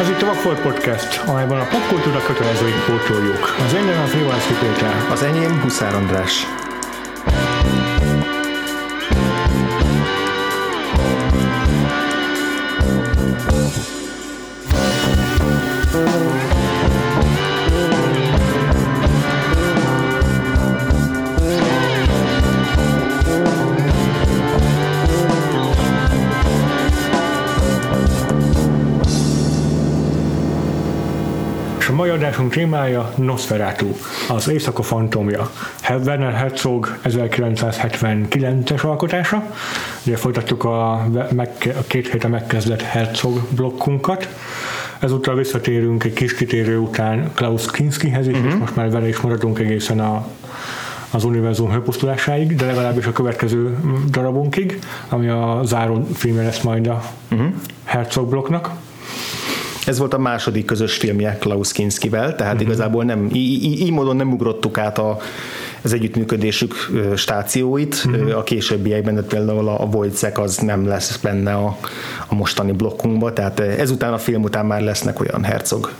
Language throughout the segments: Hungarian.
Ez itt a Vagfolt Podcast, amelyben a popkultúra kötelezőit pótoljuk. Az én nevem Frivalszki Péter. Az enyém Huszár András. Mai adásunk témája Nosferatu, az éjszaka fantomja. Werner Herzog 1979-es alkotása. Ugye folytatjuk a, meg, a két héten megkezdett Herzog blokkunkat. Ezúttal visszatérünk egy kis kitérő után Klaus Kinskihez is, uh-huh. és most már vele is maradunk egészen a az univerzum hőpusztulásáig, de legalábbis a következő darabunkig, ami a záró filmje lesz majd a uh-huh. Herzog blokknak. Ez volt a második közös filmje Klaus Kinskivel, tehát uh-huh. igazából nem, így, így módon nem ugrottuk át a, az együttműködésük stációit, uh-huh. a későbbiekben, de például a Wojciech az nem lesz benne a, a mostani blokkunkban, tehát ezután a film után már lesznek olyan Herzog,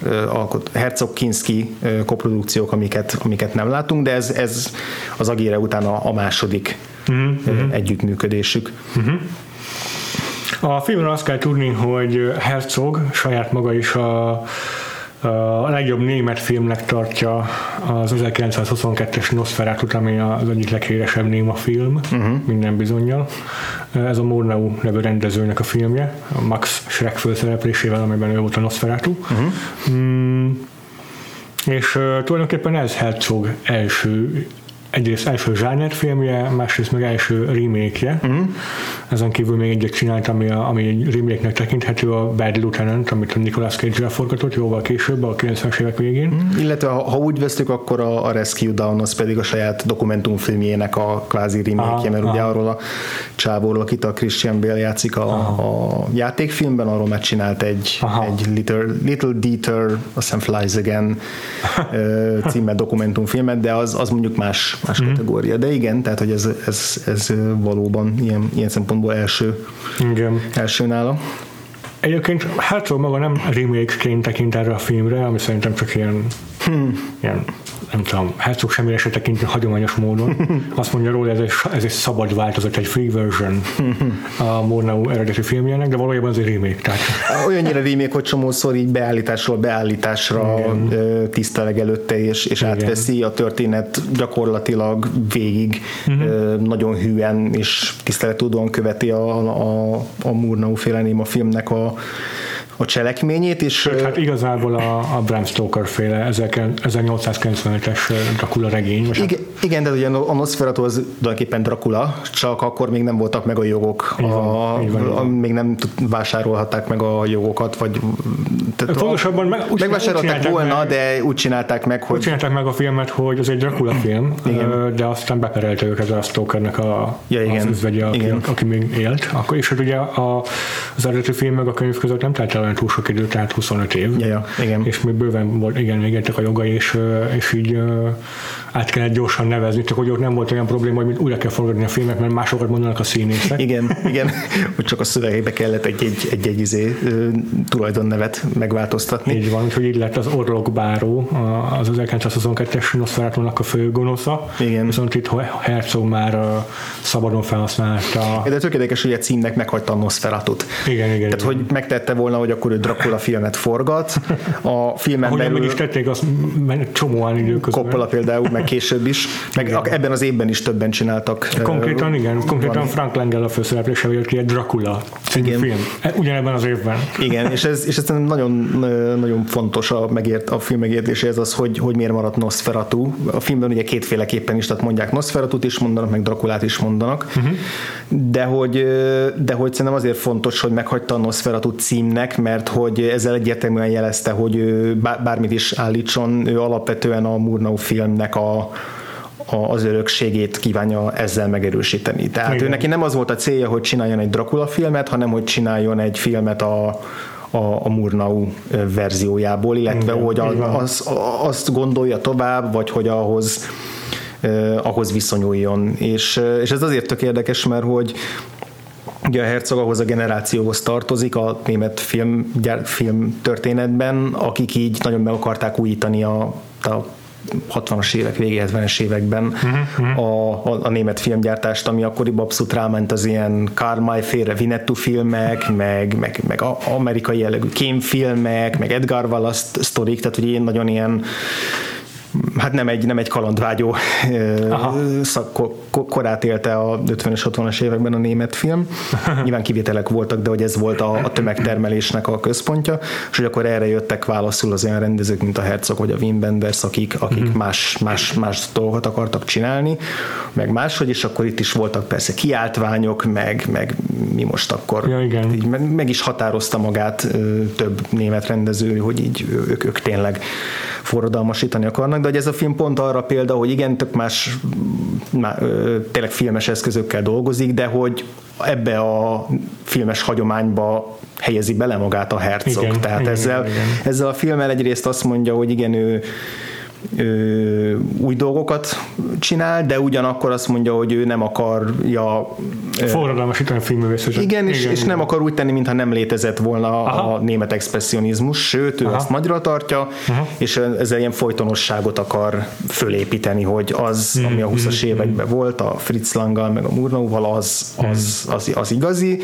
Herzog Kinski koprodukciók, amiket, amiket nem látunk, de ez, ez az Agére után a, a második uh-huh. együttműködésük. Uh-huh. A filmről azt kell tudni, hogy Herzog saját maga is a, a legjobb német filmnek tartja az 1922-es Nosferatu, ami az egyik leghíresebb néma film, uh-huh. minden bizonyal. Ez a Murnau nevű rendezőnek a filmje, a Max Schreck főszereplésével, amiben ő volt a Nosferatu. Uh-huh. Mm, és uh, tulajdonképpen ez Herzog első egyrészt első filmje, másrészt meg első remake-je. Uh-huh. Ezen kívül még egyet csinált, ami, a, ami egy remake-nek tekinthető, a Bad Lieutenant, amit a Nicolas Cage-rel forgatott jóval később, a 90-es évek végén. Uh-huh. Illetve ha, ha úgy vesztük, akkor a, a Rescue Down az pedig a saját dokumentumfilmjének a kvázi remake mert aha. ugye arról a csávóról, akit a Christian Bale játszik a, a játékfilmben, arról már csinált egy, egy Little, Little Dieter, azt hiszem Flies Again címmel dokumentumfilmet, de az, az mondjuk más más mm. kategória. De igen, tehát hogy ez, ez, ez valóban ilyen, ilyen szempontból első, igen. első nála. Egyébként Herzog maga nem remake-ként tekint erre a filmre, ami szerintem csak ilyen, hmm. ilyen nem tudom, Herzog semmire se tekinteni hagyományos módon. Azt mondja róla, ez egy, ez egy szabad változat, egy free version a Murnau eredeti filmjének, de valójában ez egy remake. Tehát. Olyannyira remake, hogy csomószor így beállításról beállításra Igen. tiszteleg előtte, és, és átveszi a történet gyakorlatilag végig uh-huh. nagyon hűen és tiszteletudóan követi a, a, a Murnau féle a filmnek a a cselekményét, és... Sőt, hát igazából a, a Bram Stoker féle 1895-es Dracula regény. Igen, hát... igen, de ugye a Nosferatu az tulajdonképpen Dracula, csak akkor még nem voltak meg a jogok, a, van, van, a, még nem vásárolhatták meg a jogokat, vagy tehát Fontosabban meg, úgy, megvásárolták volna, meg, de úgy csinálták meg, hogy... Úgy csinálták meg a filmet, hogy az egy Dracula film, igen. de aztán beperelte őket a Stokernek a, ja, igen. az üzvegye, aki, igen. aki még élt. Akkor, és hát ugye a, az eredeti film meg a könyv között nem telt el olyan túl sok idő, tehát 25 év. Ja, ja, igen. És még bőven volt, igen, még a jogai, és, és így át kellett gyorsan nevezni, csak hogy ott nem volt olyan probléma, hogy újra kell forgatni a filmet, mert másokat mondanak a színészek. Igen, igen, hogy csak a szövegébe kellett egy, egy, egy, egy izé, tulajdonnevet megváltoztatni. Így van, úgyhogy így lett az Orlok Báró, az 1922-es Nosferatu-nak a fő gonosza, igen. viszont itt Herzog már szabadon felhasználta. De tökéletes, hogy a címnek meghagyta a Nosferatut. Igen, igen. Tehát, igen. hogy megtette volna, hogy akkor ő Dracula filmet forgat. A filmen Ahogy belül... meg is tették, azt csomóan időközben. Coppola például, meg később is. Meg igen. ebben az évben is többen csináltak. Konkrétan uh, igen, konkrétan van. Frank Langell a főszereplése jött ki egy Dracula igen. film. E, ugyanebben az évben. Igen, és ez, és ez nagyon, nagyon fontos a, megért, a film megértéséhez az, hogy, hogy miért maradt Nosferatu. A filmben ugye kétféleképpen is, tehát mondják Nosferatut is mondanak, meg Drakulát is mondanak. Uh-huh. De hogy, de hogy szerintem azért fontos, hogy meghagyta a Nosferatu címnek, mert hogy ezzel egyértelműen jelezte, hogy bármit is állítson, ő alapvetően a Murnau filmnek a, az örökségét kívánja ezzel megerősíteni. Tehát Igen. ő neki nem az volt a célja, hogy csináljon egy Dracula filmet, hanem hogy csináljon egy filmet a, a, a Murnau verziójából, illetve Igen, hogy a, az, azt gondolja tovább, vagy hogy ahhoz ahhoz viszonyuljon. És, és ez azért tök érdekes, mert hogy Ugye a Herzog ahhoz a generációhoz tartozik a német film, gyár, film történetben, akik így nagyon meg akarták újítani a, a 60-as évek vége, 70-es években uh-huh. a, a, a német filmgyártást, ami akkoriban abszolút ráment az ilyen Carmine félre Vinettu filmek, meg, meg, meg amerikai jellegű kémfilmek, meg Edgar Wallace sztorik, tehát hogy én nagyon ilyen hát nem egy, nem egy kalandvágyó szak, korát élte a 50-es, 60-as években a német film. Nyilván kivételek voltak, de hogy ez volt a, a tömegtermelésnek a központja, és hogy akkor erre jöttek válaszul az olyan rendezők, mint a Herzog vagy a Wim Wenders, akik, akik uh-huh. más, más, más dolgokat akartak csinálni, meg máshogy, és akkor itt is voltak persze kiáltványok, meg, meg mi most akkor ja, igen. Így meg, meg is határozta magát több német rendező, hogy így ők, ők tényleg forradalmasítani akarnak, de hogy ez a film pont arra példa, hogy igen, tök más, má, tényleg filmes eszközökkel dolgozik, de hogy ebbe a filmes hagyományba helyezi bele magát a hercog. Igen, Tehát igen, ezzel, igen. ezzel a filmmel egyrészt azt mondja, hogy igen, ő ö, új dolgokat csinál, de ugyanakkor azt mondja, hogy ő nem akarja forradalmasítani a filmművészetet. Igen, és, igen, és nem akar úgy tenni, mintha nem létezett volna Aha. a német expressionizmus, sőt, ő Aha. azt nagyra tartja, Aha. és ezzel ilyen folytonosságot akar fölépíteni, hogy az, mm, ami a 20-as mm, években mm. volt, a Fritz Langgal, meg a Murnauval, az, az, az, az igazi,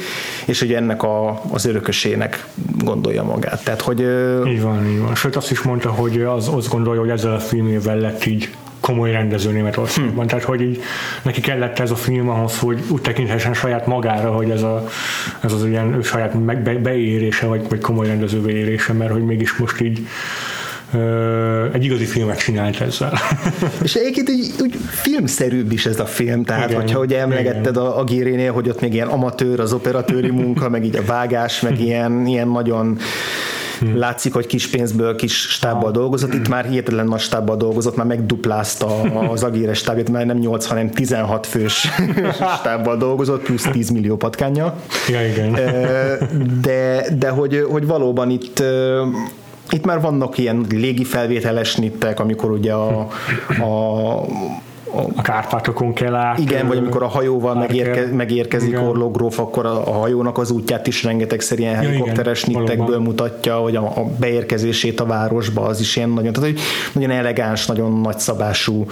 és hogy ennek a, az örökösének gondolja magát. Tehát, hogy, így van, így van. Sőt, azt is mondta, hogy az, azt gondolja, hogy ezzel a filmével lett így komoly rendező Németországban. Hmm. Tehát, hogy így neki kellett ez a film ahhoz, hogy úgy tekinthessen saját magára, hogy ez, a, ez az ilyen ő saját meg, be, beérése, vagy, vagy komoly rendező beérése, mert hogy mégis most így egy igazi filmet csinált ezzel. És egyébként úgy, úgy filmszerűbb is ez a film, tehát igen, hogyha ugye emlegetted igen. a, a Gérénél, hogy ott még ilyen amatőr, az operatőri munka, meg így a vágás, meg ilyen, ilyen nagyon Hmm. Látszik, hogy kis pénzből, kis stábbal dolgozott, itt már hihetetlen nagy stábbal dolgozott, már megduplázta az Agire stábját, mert nem 8, hanem 16 fős stábbal dolgozott, plusz 10 millió patkánya. Ja, igen. De, de hogy, hogy valóban itt itt már vannak ilyen légi felvételes nittek, amikor ugye a, a a Kárpátokon kell át. Igen, vagy amikor a hajóval megérke, megérkezik Orló gróf, akkor a, a hajónak az útját is rengeteg ilyen helikopteres ja, nittekből mutatja, hogy a, a beérkezését a városba, az is ilyen nagyon, tehát hogy nagyon elegáns, nagyon nagyszabású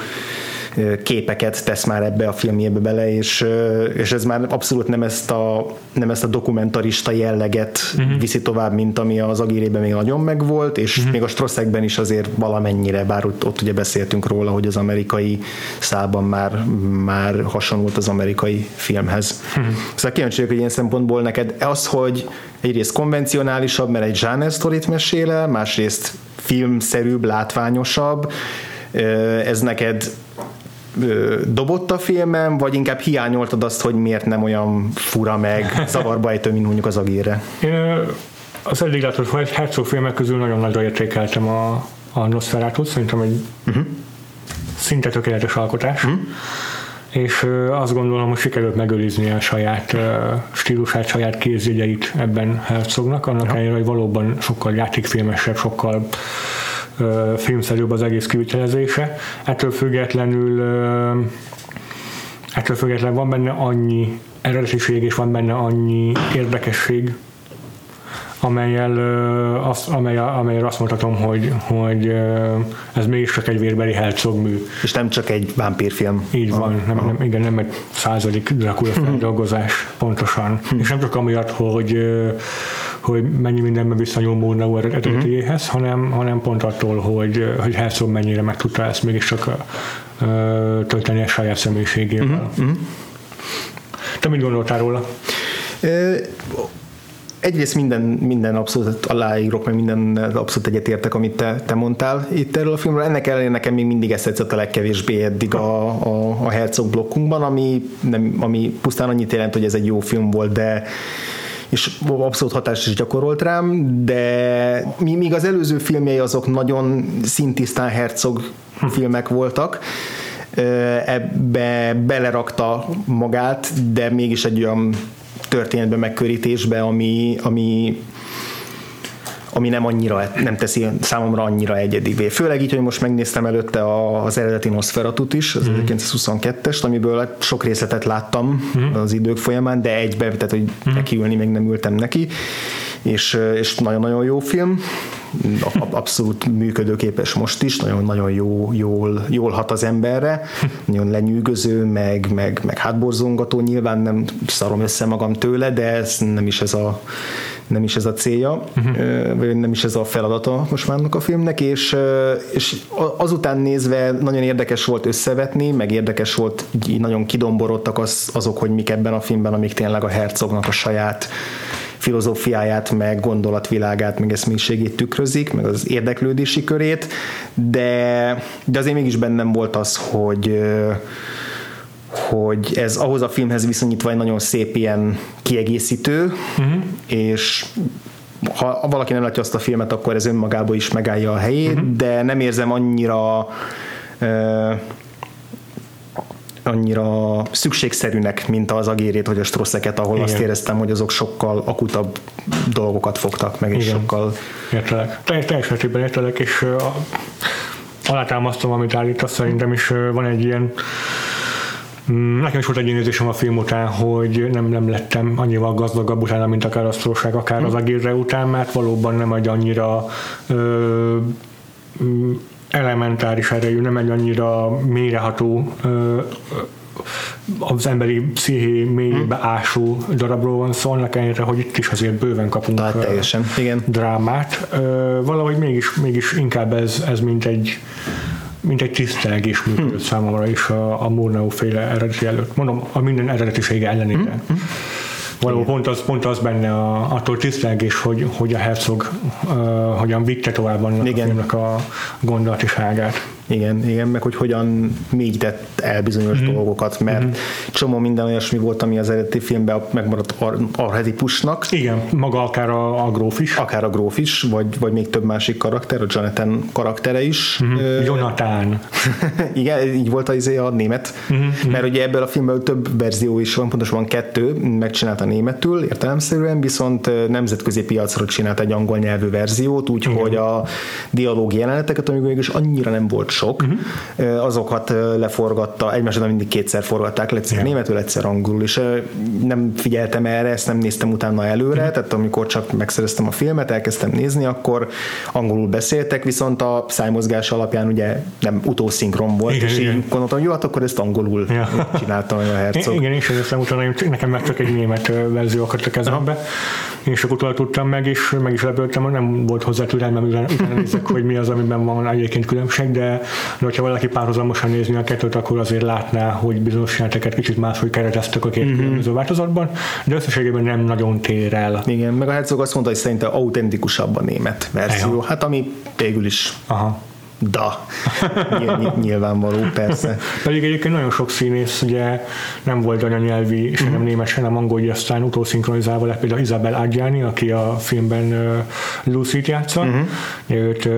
képeket tesz már ebbe a filmjébe bele, és, és ez már abszolút nem ezt a, nem ezt a dokumentarista jelleget uh-huh. viszi tovább, mint ami az Agirében még nagyon megvolt, és uh-huh. még a Strossekben is azért valamennyire, bár ott, ott ugye beszéltünk róla, hogy az amerikai szában már, már hasonlult az amerikai filmhez. Uh-huh. Szóval kíváncsi vagyok, hogy ilyen szempontból neked az, hogy egyrészt konvencionálisabb, mert egy zsáner sztorit mesél el, másrészt filmszerűbb, látványosabb, ez neked dobott a filmem, vagy inkább hiányoltad azt, hogy miért nem olyan fura meg zavarba ejtő, mint mondjuk az agírre? Én az eddig látott Herzog filmek közül nagyon nagyra értékeltem a, a Nosferatu, szerintem egy uh-huh. szinte tökéletes alkotás. Uh-huh és azt gondolom, hogy sikerült megőrizni a saját stílusát, saját kézjegyeit ebben Herzognak, annak ja. ellenére, hogy valóban sokkal játékfilmesebb, sokkal filmszerűbb az egész kivitelezése. Ettől függetlenül ettől függetlenül van benne annyi eredetiség és van benne annyi érdekesség, amelyel, azt, amely, amelyel azt mondhatom, hogy, hogy ez mégis csak egy vérbeli mű. És nem csak egy vámpírfilm. Így van, nem, nem, igen, nem egy századik Dracula feldolgozás pontosan. Hm. És nem csak amiatt, hogy hogy mennyi mindenben visszanyúl Murnau eredetiéhez, uh-huh. hanem, hanem pont attól, hogy, hogy Herzog mennyire meg tudta ezt mégiscsak tölteni a saját személyiségével. Uh-huh. Te mit gondoltál róla? egyrészt minden, minden abszolút aláírok, meg minden abszolút egyetértek, amit te, te mondtál itt erről a filmről. Ennek ellenére nekem még mindig ezt tetszett a legkevésbé eddig a, a, a Herzog blokkunkban, ami, nem, ami pusztán annyit jelent, hogy ez egy jó film volt, de és abszolút hatást is gyakorolt rám, de míg az előző filmjei azok nagyon szintisztán Herzog filmek voltak, ebbe belerakta magát, de mégis egy olyan történetbe, megkörítésbe, ami, ami ami nem annyira, nem teszi számomra annyira egyedivé. Főleg így, hogy most megnéztem előtte az eredeti Nosferatut is, az mm. 1922-est, amiből sok részletet láttam mm. az idők folyamán, de egybe, tehát hogy mm. nekiülni még nem ültem neki, és, és nagyon-nagyon jó film, abszolút működőképes most is, nagyon-nagyon jó, jól, jól hat az emberre, nagyon lenyűgöző, meg, meg, meg hátborzongató, nyilván nem szarom össze magam tőle, de ez nem is ez a nem is ez a célja, uh-huh. vagy nem is ez a feladata most már a filmnek, és, és azután nézve nagyon érdekes volt összevetni, meg érdekes volt, nagyon kidomborodtak az, azok, hogy mik ebben a filmben, amik tényleg a hercognak a saját filozófiáját, meg gondolatvilágát, meg eszmélyiségét tükrözik, meg az érdeklődési körét, de, de azért mégis bennem volt az, hogy hogy ez ahhoz a filmhez viszonyítva egy nagyon szép ilyen kiegészítő, uh-huh. és ha valaki nem látja azt a filmet, akkor ez önmagában is megállja a helyét, uh-huh. de nem érzem annyira annyira szükségszerűnek, mint az agérét, hogy a strosszeket, ahol Igen. azt éreztem, hogy azok sokkal akutabb dolgokat fogtak meg, és Igen. sokkal... Értelek. Teljes, mértékben értelek, és uh, alátámasztom, amit állítasz, szerintem is uh, van egy ilyen mm, Nekem is volt egy érzésem a film után, hogy nem, nem lettem annyival gazdagabb utána, mint akár a sztróság, akár az agírre után, mert valóban nem egy annyira ö, elementáris erejű, nem egy annyira mélyreható az emberi psziché mélyébe hmm. ásó darabról van szó, annak ellenére, hogy itt is azért bőven kapunk Tehát teljesen, igen. drámát. Valahogy mégis, mégis inkább ez, ez mint egy mint egy tisztelgés működött hmm. számomra is a, a Murnau féle eredeti előtt. Mondom, a minden eredetisége ellenére. Hmm. hmm. Valahol pont az, pont az benne a, attól tisztelgés, hogy, hogy a hercog uh, hogyan vitte tovább annak Igen. a filmnek a gondolatiságát. Igen, igen, meg hogy hogyan mélyített el bizonyos mm-hmm. dolgokat, mert mm-hmm. csomó minden olyasmi volt, ami az eredeti filmben megmaradt ar- arhetipusnak. Igen, maga akár a, a gróf is. Akár a gróf is, vagy, vagy még több másik karakter, a Jonathan karaktere is. Mm-hmm. Uh, Jonathan. igen, így volt az izé a német, mm-hmm. mert ugye ebből a filmből több verzió is van, pontosan kettő, megcsinálta németül értelemszerűen, viszont nemzetközi piacra csinált egy angol nyelvű verziót, úgyhogy a dialóg jeleneteket, amikor mégis annyira nem volt sok, uh-huh. azokat leforgatta, egymásra mindig kétszer forgatták, egyszer yeah. németül, egyszer angolul, és nem figyeltem erre, ezt nem néztem utána előre, uh-huh. tehát amikor csak megszereztem a filmet, elkezdtem nézni, akkor angolul beszéltek, viszont a szájmozgás alapján ugye nem utószinkron volt, igen, és igen. így gondoltam, jó, hát akkor ezt angolul ja. csináltam a hercog. Igen, és ezt utána nekem meg csak egy német verzió akart a kezembe, én csak utána tudtam meg, és meg is lepöltem, nem volt hozzá türelmem, utána nézek, hogy mi az, amiben van egyébként különbség, de de hogyha valaki párhuzamosan nézni a kettőt, akkor azért látná, hogy bizonyos jelenteket kicsit máshogy kereteztek a két mm-hmm. különböző változatban, de összességében nem nagyon tér el. Igen, meg a Herzog azt mondta, hogy autentikusabb a német verzió, Eja. hát ami végül is Aha Da. Nyilvánvaló, persze. Pedig egyébként nagyon sok színész ugye nem volt anyanyelvi, se nem uh-huh. német, se nem angol, hogy aztán utószinkronizálva lett például Isabel Adjani, aki a filmben uh, Lucy-t játsza. Uh-huh. Őt uh,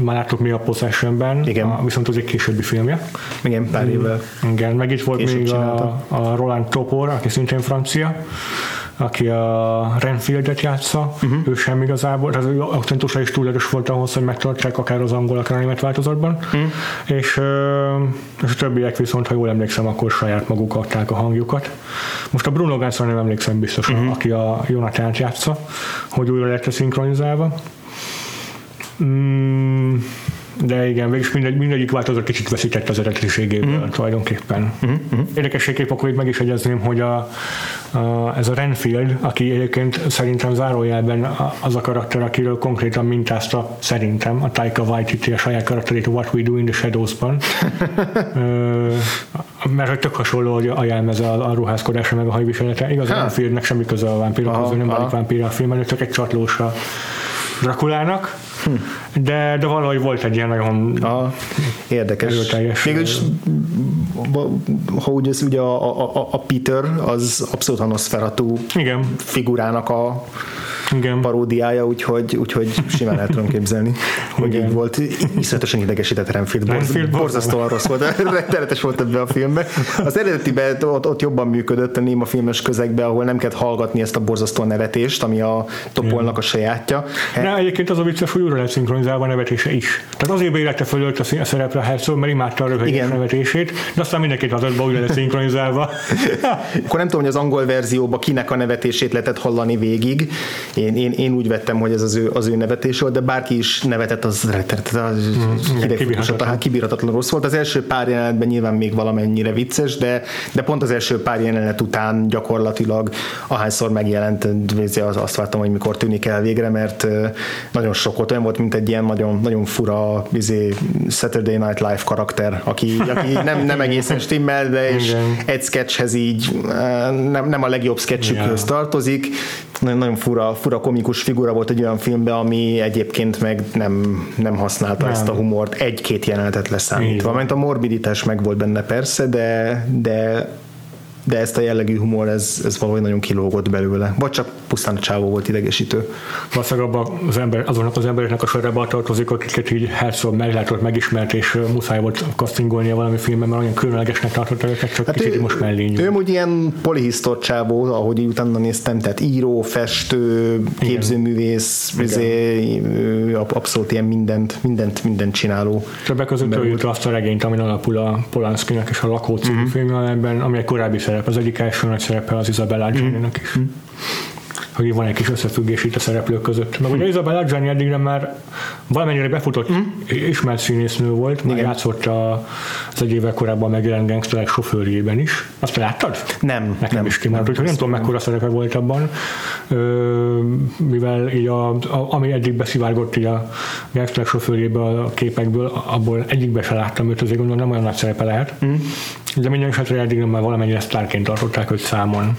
már láttuk mi a Possessionben, Igen. A, viszont az egy későbbi filmje. Igen, pár évvel. Igen, meg itt volt Később még a, a Roland Topor, aki szintén francia aki a Renfieldet játsza, uh-huh. ő sem igazából, tehát autentusa is túl erős volt ahhoz, hogy megtartsák akár az angol, akár a német változatban, uh-huh. és, és a többiek viszont, ha jól emlékszem, akkor saját maguk adták a hangjukat. Most a Bruno Gansra nem emlékszem biztos, uh-huh. aki a Jonathan játsza, hogy újra lett szinkronizálva. Mm, de igen, végül mindegy, mindegyik változat kicsit veszített az eredetiségéből mm. tulajdonképpen. Mm-hmm. Érdekességképp akkor itt meg is egyezném, hogy a, a, ez a Renfield, aki egyébként szerintem zárójelben az a karakter, akiről konkrétan mintázta szerintem a Taika Waititi a saját karakterét a What We Do in the Shadows-ban. Mert hogy tök hasonló hogy a jelmeze a, a ruházkodása meg a hajviselete. Igaz, a Renfieldnek semmi köze a vámpírokhoz, nem válik vámpír a filmben, csak egy csatlós a Drakulának. De, de valahogy volt egy ilyen nagyon a, érdekes. Mégis, ha úgy az, ugye a, a, a, Peter az abszolút Igen. figurának a Igen. paródiája, úgyhogy, úgyhogy simán el tudom képzelni, hogy Igen. így volt. Iszonyatosan idegesített Renfield. Borz, Renfield borzasztóan rossz volt, rettenetes volt ebbe a filmbe. Az eredetiben ott, ott jobban működött a néma filmes közegben, ahol nem kellett hallgatni ezt a borzasztó nevetést, ami a topolnak a sajátja. De egyébként az a vicces, hogy újra lett szinkronizálva a nevetése is. Tehát azért bérette fölött a, szerepre a Herzog, mert imádta a röhögés nevetését, de aztán mindenkit adott újra lett szinkronizálva. Akkor nem tudom, hogy az angol verzióban kinek a nevetését lehetett hallani végig. Én, én, én úgy vettem, hogy ez az ő, az ő nevetés volt, de bárki is nevetett, az az hidegfutós, kibírhatatlan. hát kibírhatatlan rossz volt. Az első pár jelenetben nyilván még valamennyire vicces, de, de pont az első pár jelenet után gyakorlatilag ahányszor megjelent, az, azt vártam, hogy mikor tűnik el végre, mert nagyon sok volt, olyan volt, mint egy ilyen nagyon, nagyon fura izé, Saturday Night Live karakter, aki, aki nem, nem egészen stimmel, de és Igen. egy sketchhez így nem, nem a legjobb sketchükhöz Ja. tartozik. Nagyon, nagyon fura, fura komikus figura volt egy olyan filmben, ami egyébként meg nem, nem használta Nem. ezt a humort egy-két jelenetet leszámítva. Mert a morbiditás meg volt benne persze, de, de de ezt a jellegű humor, ez, ez valahogy nagyon kilógott belőle. Vagy csak pusztán a csávó volt idegesítő. Valószínűleg abban az ember, azonnak az embereknek a sorába tartozik, akiket így Herzog meglátott, megismert, és muszáj volt castingolnia valami filmben, mert olyan különlegesnek tartotta őket, csak hát kicsit most mellé ő nyúl. úgy ilyen polihisztor csávó, ahogy így utána néztem, tehát író, festő, képzőművész, izé, ő abszolút ilyen mindent, mindent, mindent csináló. Többek között ő azt a regényt, amin alapul a Polanskinak és a Lakó című filmje, ebben, ami egy korábbi szerep, az egyik első nagy szerepe az Isabella. Adjani-nak is. Hogy így van egy kis összefüggés itt a szereplők között. Meg ugye Isabella Adjani eddigre már valamennyire befutott, ismert színésznő volt, már. Igen. játszott a, az egy évvel korábban megjelent gangsterek sofőrjében is. Azt láttad? Nem, Nekem nem. is kimaradt, úgyhogy nem tudom, mekkora szerepe volt abban, ö, mivel így a, a, ami eddig beszivárgott így a gangster sofőrjéből, a képekből, abból egyikbe se láttam őt, azért gondolom nem olyan nagy szerepe lehet. Mm. De minden esetre eddig már valamennyire sztárként tartották őt számon.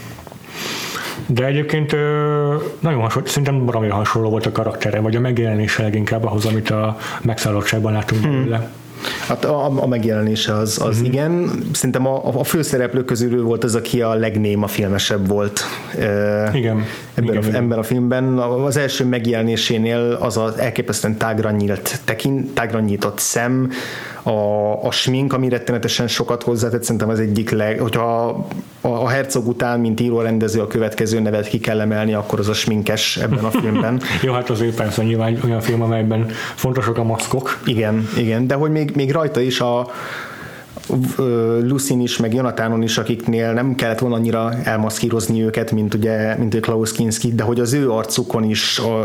De egyébként nagyon hasonló, szerintem valamire hasonló volt a karaktere, vagy a megjelenése leginkább ahhoz, amit a megszállottságban látunk belőle. Hát a, a megjelenése az, az mm-hmm. igen. Szerintem a, a főszereplők közül ő volt az, aki a legnéma filmesebb volt. Igen. Ebben, Igen, a, ebben a filmben. Az első megjelenésénél az az elképesztően tágra nyílt tekint, tágra nyitott szem, a, a smink, ami rettenetesen sokat hozzátett, szerintem az egyik leg, hogyha a, a Herzog után, mint író-rendező a következő nevet ki kell emelni, akkor az a sminkes ebben a filmben. Jó, hát azért persze nyilván olyan film, amelyben fontosak a maszkok, Igen, igen, de hogy még, még rajta is a Lucin is, meg Jonathanon is, akiknél nem kellett volna annyira elmaszkírozni őket, mint ugye, mint Klaus Kinski, de hogy az ő arcukon is a,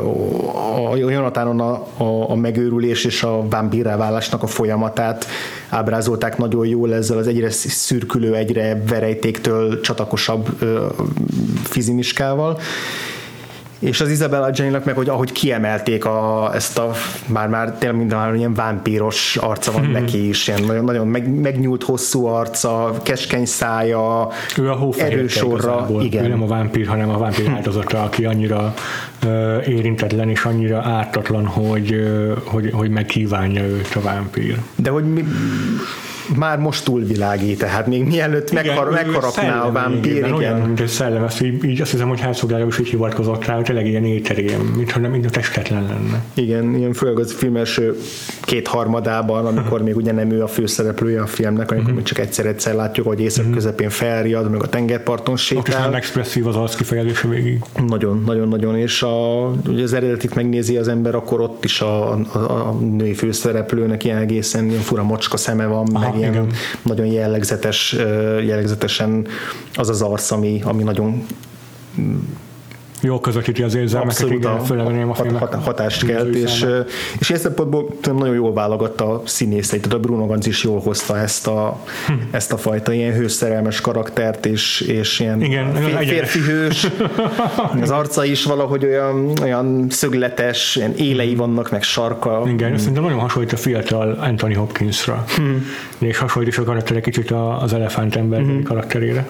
a, a Jonathanon a, a, a megőrülés és a vámpírrá válásnak a folyamatát ábrázolták nagyon jól ezzel az egyre szürkülő, egyre verejtéktől csatakosabb ö, fizimiskával. És az Isabella Adjani-nak meg, hogy ahogy kiemelték a, ezt a már, már tényleg minden ilyen vámpíros arca van neki is, ilyen nagyon, nagyon meg, megnyúlt hosszú arca, keskeny szája, Ő a erős orra, igen. Ő nem a vámpír, hanem a vámpír áldozata, aki annyira ö, érintetlen és annyira ártatlan, hogy, ö, hogy, hogy megkívánja őt a vámpír. De hogy mi, már most túlvilágít, tehát még mielőtt meghar, ő megharapná a vámpír, igen. Olyan, mint egy szellem, ezt így, így azt hiszem, hogy Herzogája is így hivatkozott rá, hogy tényleg ilyen éterém, mintha nem, mintha testetlen lenne. Igen, ilyen főleg az film első két harmadában, amikor még ugye nem ő a főszereplője a filmnek, amikor még csak egyszer-egyszer látjuk, hogy észak közepén felriad, meg a tengerparton Ott is nagyon sétál. expresszív az arc kifejezése végig. Nagyon, nagyon, nagyon, és a, ugye az eredetit megnézi az ember, akkor ott is a, a, a női főszereplőnek ilyen egészen ilyen fura mocska szeme van, Aha, meg ilyen igen. nagyon jellegzetes, jellegzetesen az az arc, ami, ami nagyon Jól közvetíti az érzelmeket, abszolút igen, a, főleg a néma hat, filmek hat, hatást kelt, és, ö, és ilyen szempontból nagyon jól válogatta a színészeit, tehát a Bruno Ganz is jól hozta ezt a, Hm. ezt a fajta ilyen hőszerelmes karaktert, és, és ilyen Igen, fér, férfi hős, az arca is valahogy olyan, olyan szögletes, ilyen élei vannak, meg sarka. Igen, szerintem nagyon hasonlít a fiatal Anthony Hopkinsra. Hmm. És hasonlít is a karakter egy kicsit az elefánt ember hmm. karakterére.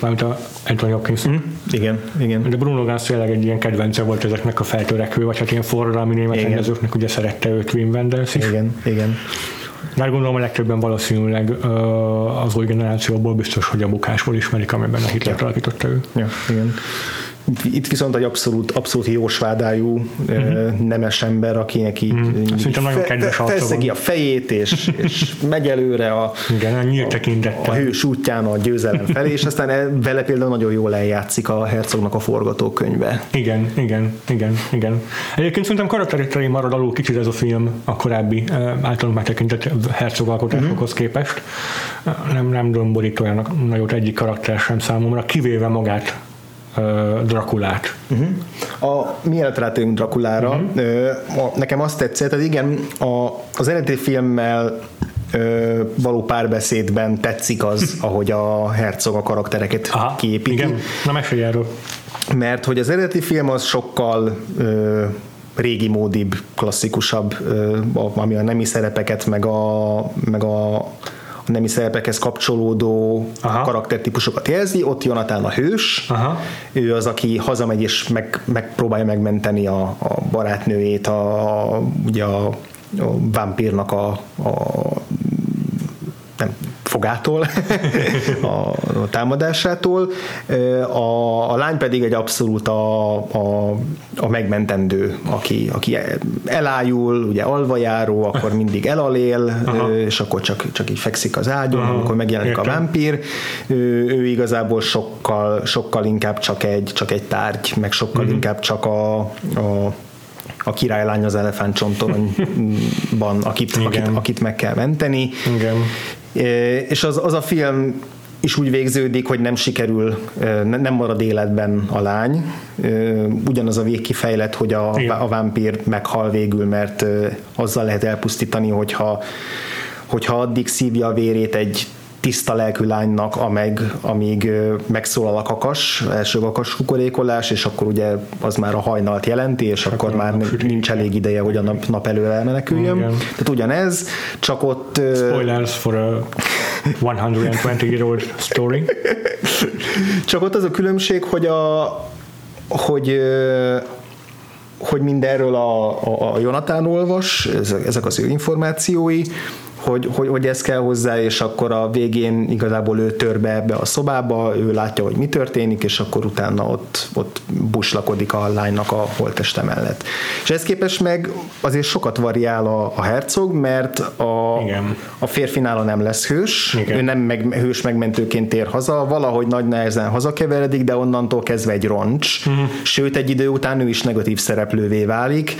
Mármint a Anthony Hopkins. Hmm. Igen, igen. De Bruno Ganz tényleg egy ilyen kedvence volt ezeknek a feltörekvő, vagy hát ilyen forradalmi német Igen. rendezőknek, ugye szerette őt Wim Wenders is. Igen, igen. Már gondolom a legtöbben valószínűleg az új generációból biztos, hogy a bukásból ismerik, amiben a Hitler alakította ő. Ja, igen. Itt viszont egy abszolút, abszolút jósvádájú uh-huh. nemes ember, akinek így, uh-huh. így nagyon kedves fe, felszegi a fejét, és, és megy előre a, Igen, a, a hős útján a győzelem felé, és aztán e, vele például nagyon jól eljátszik a hercognak a forgatókönyve. Igen, igen, igen, igen. Egyébként szerintem karakteristai marad alul kicsit ez a film a korábbi általunk megtekintett hercogalkotásokhoz uh-huh. képest. Nem, nem domborít olyan nagyot egyik karakter sem számomra, kivéve magát Drakulát. Uh-huh. A, mielőtt rátérünk Drakulára, uh-huh. nekem azt tetszett, hogy igen, a, az eredeti filmmel ö, való párbeszédben tetszik az, ahogy a hercog a karaktereket Aha, kiépíti. Igen, na mesélj erről. Mert hogy az eredeti film az sokkal ö, régi módibb, klasszikusabb, ö, ami a nemi szerepeket, meg a, meg a a nemi szerepekhez kapcsolódó Aha. karaktertípusokat jelzi, ott Jonathan a hős, Aha. ő az, aki hazamegy és meg, megpróbálja megmenteni a, a barátnőjét, a, a, ugye a, a vámpírnak a, a nem, fogától, a, a támadásától. A, a lány pedig egy abszolút a, a, a megmentendő, aki, aki elájul, ugye alvajáró, akkor mindig elalél, Aha. és akkor csak, csak így fekszik az ágyon, Aha. amikor megjelenik Értem. a vámpír. Ő, ő igazából sokkal, sokkal inkább csak egy, csak egy tárgy, meg sokkal uh-huh. inkább csak a, a a királylány az elefántcsontoronyban, akit, akit, akit meg kell menteni. Igen. És az, az a film is úgy végződik, hogy nem sikerül, nem marad életben a lány. Ugyanaz a végkifejlet, hogy a, a vámpír meghal végül, mert azzal lehet elpusztítani, hogyha, hogyha addig szívja a vérét egy tiszta lelkű lánynak, ameg, amíg megszólal a kakas, első kakas kukorékolás, és akkor ugye az már a hajnalt jelenti, és akkor, akkor már nincs elég ideje, hogy a nap, nap elől elmeneküljön. Igen. Tehát ugyanez, csak ott... Spoilers for a 120 year old story. csak ott az a különbség, hogy a hogy hogy mindenről a, a, a Jonathan olvas, ezek az ő információi, hogy, hogy, hogy ez kell hozzá, és akkor a végén igazából ő tör be ebbe a szobába, ő látja, hogy mi történik, és akkor utána ott, ott buslakodik a lánynak a holteste mellett. És ez képest meg azért sokat variál a, a hercog, mert a, Igen. a férfinála nem lesz hős, Igen. ő nem meg, hős megmentőként tér haza, valahogy nagy nehezen hazakeveredik, de onnantól kezdve egy roncs, uh-huh. sőt egy idő után ő is negatív szereplővé válik,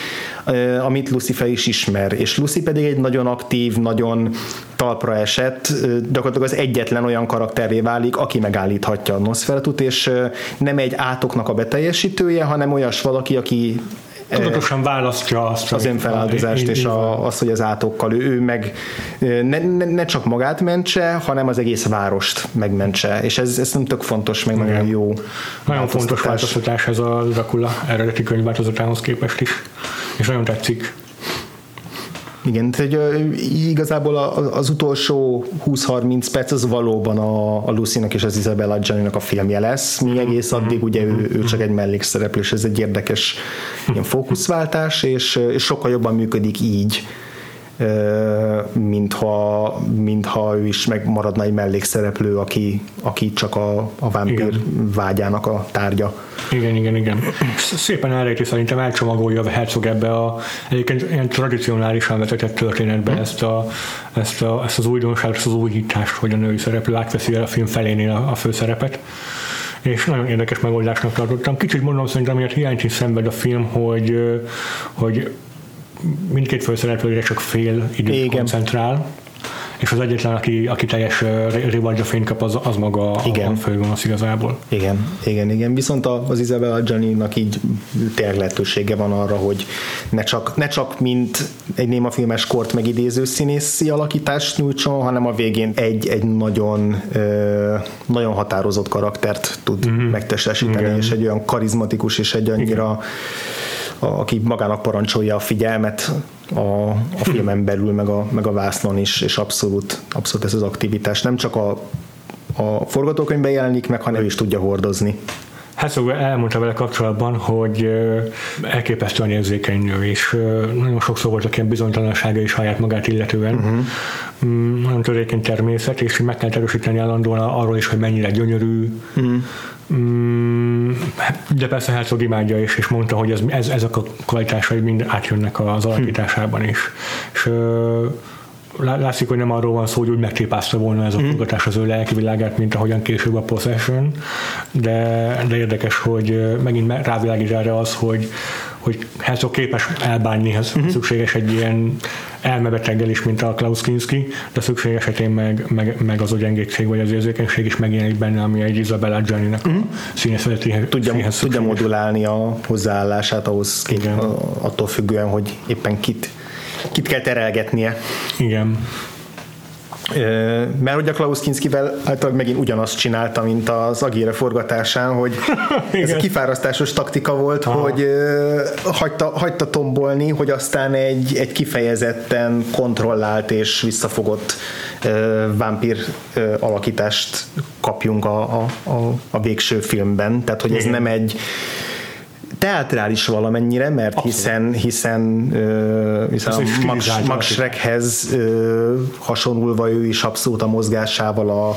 amit Lucifer is ismer, és Lucy pedig egy nagyon aktív, nagyon nagyon talpra esett, gyakorlatilag az egyetlen olyan karakteré válik, aki megállíthatja a Nosferatut, és nem egy átoknak a beteljesítője, hanem olyas valaki, aki tudatosan választja azt az önfeláldozást és a, az, hogy az átokkal ő, ő meg ne, ne, ne csak magát mentse, hanem az egész várost megmentse, és ez, ez nem tök fontos, meg nagyon jó Nagyon fontos változtatás ez a Dracula eredeti könyvváltozatához képest is, és nagyon tetszik. Igen, tehát igazából az utolsó 20-30 perc az valóban a, a Lucy-nak és az Isabella Gianni-nak a filmje lesz, mi egész addig ugye ő, ő csak egy mellékszereplő, és ez egy érdekes ilyen fókuszváltás, és, és sokkal jobban működik így, mintha, mintha ő is megmaradna egy mellékszereplő, aki, aki csak a, a vámpír igen. vágyának a tárgya. Igen, igen, igen. Szépen elrejti szerintem elcsomagolja a Herzog ebbe a egyébként ilyen tradicionálisan vezetett történetbe hm. ezt, a, ezt, a, ezt az újdonságot, ezt az újítást, hogy a női szereplő átveszi el a film felénél a, a főszerepet és nagyon érdekes megoldásnak tartottam. Kicsit mondom, szerintem miért hiányt is szenved a film, hogy, hogy mindkét főszereplőre csak fél időt Igen. koncentrál, és az egyetlen, aki, aki teljes rivadja fényt kap, az, az maga igen. a főgonosz igazából. Igen, igen, igen. Viszont az Isabella Gianni-nak így tényleg lehetősége van arra, hogy ne csak, ne csak mint egy némafilmes kort megidéző színészi alakítást nyújtson, hanem a végén egy, egy nagyon, nagyon határozott karaktert tud mm-hmm. megtestesíteni, igen. és egy olyan karizmatikus, és egy annyira igen aki magának parancsolja a figyelmet a, a filmen belül, meg a, meg a vásznon is, és abszolút, abszolút ez az aktivitás nem csak a, a forgatókönyvben jelenik meg, hanem ő is tudja hordozni. Hát szóval elmondta vele kapcsolatban, hogy elképesztően érzékeny nő, és nagyon sokszor voltak ilyen bizonytalansága is saját magát illetően. Uh-huh. Nagyon törékeny természet, és meg kell erősíteni állandóan arról is, hogy mennyire gyönyörű. Uh-huh. De persze Herzog imádja is, és mondta, hogy ez, ez, ezek a kvalitásai mind átjönnek az alakításában is. És látszik, hogy nem arról van szó, hogy úgy megcsépázta volna ez a forgatás az ő lelki világát, mint ahogyan később a Possession, de, de érdekes, hogy megint rávilágít erre az, hogy, hogy Herzog képes elbánni, ez uh-huh. szükséges egy ilyen elmebeteggel is, mint a Klaus Kinski, de szükség esetén meg, meg, meg az a gyengétség vagy az érzékenység is megjelenik benne, ami egy Isabella Gianni-nak uh-huh. a színészetéhez tudja, tudja modulálni a hozzáállását ahhoz, Igen. attól függően, hogy éppen kit kit kell terelgetnie. Igen. Mert hogy a Klaus Kinskivel általában megint ugyanazt csinálta, mint az Agire forgatásán, hogy ez a kifárasztásos taktika volt, Aha. hogy hagyta, hagyta tombolni, hogy aztán egy, egy kifejezetten kontrollált és visszafogott vámpír alakítást kapjunk a, a, a, a végső filmben. Tehát, hogy ez nem egy teatrális valamennyire, mert Abszolút. hiszen hiszen, uh, hiszen a Max, Max Schreckhez uh, hasonlulva ő is abszolút a mozgásával a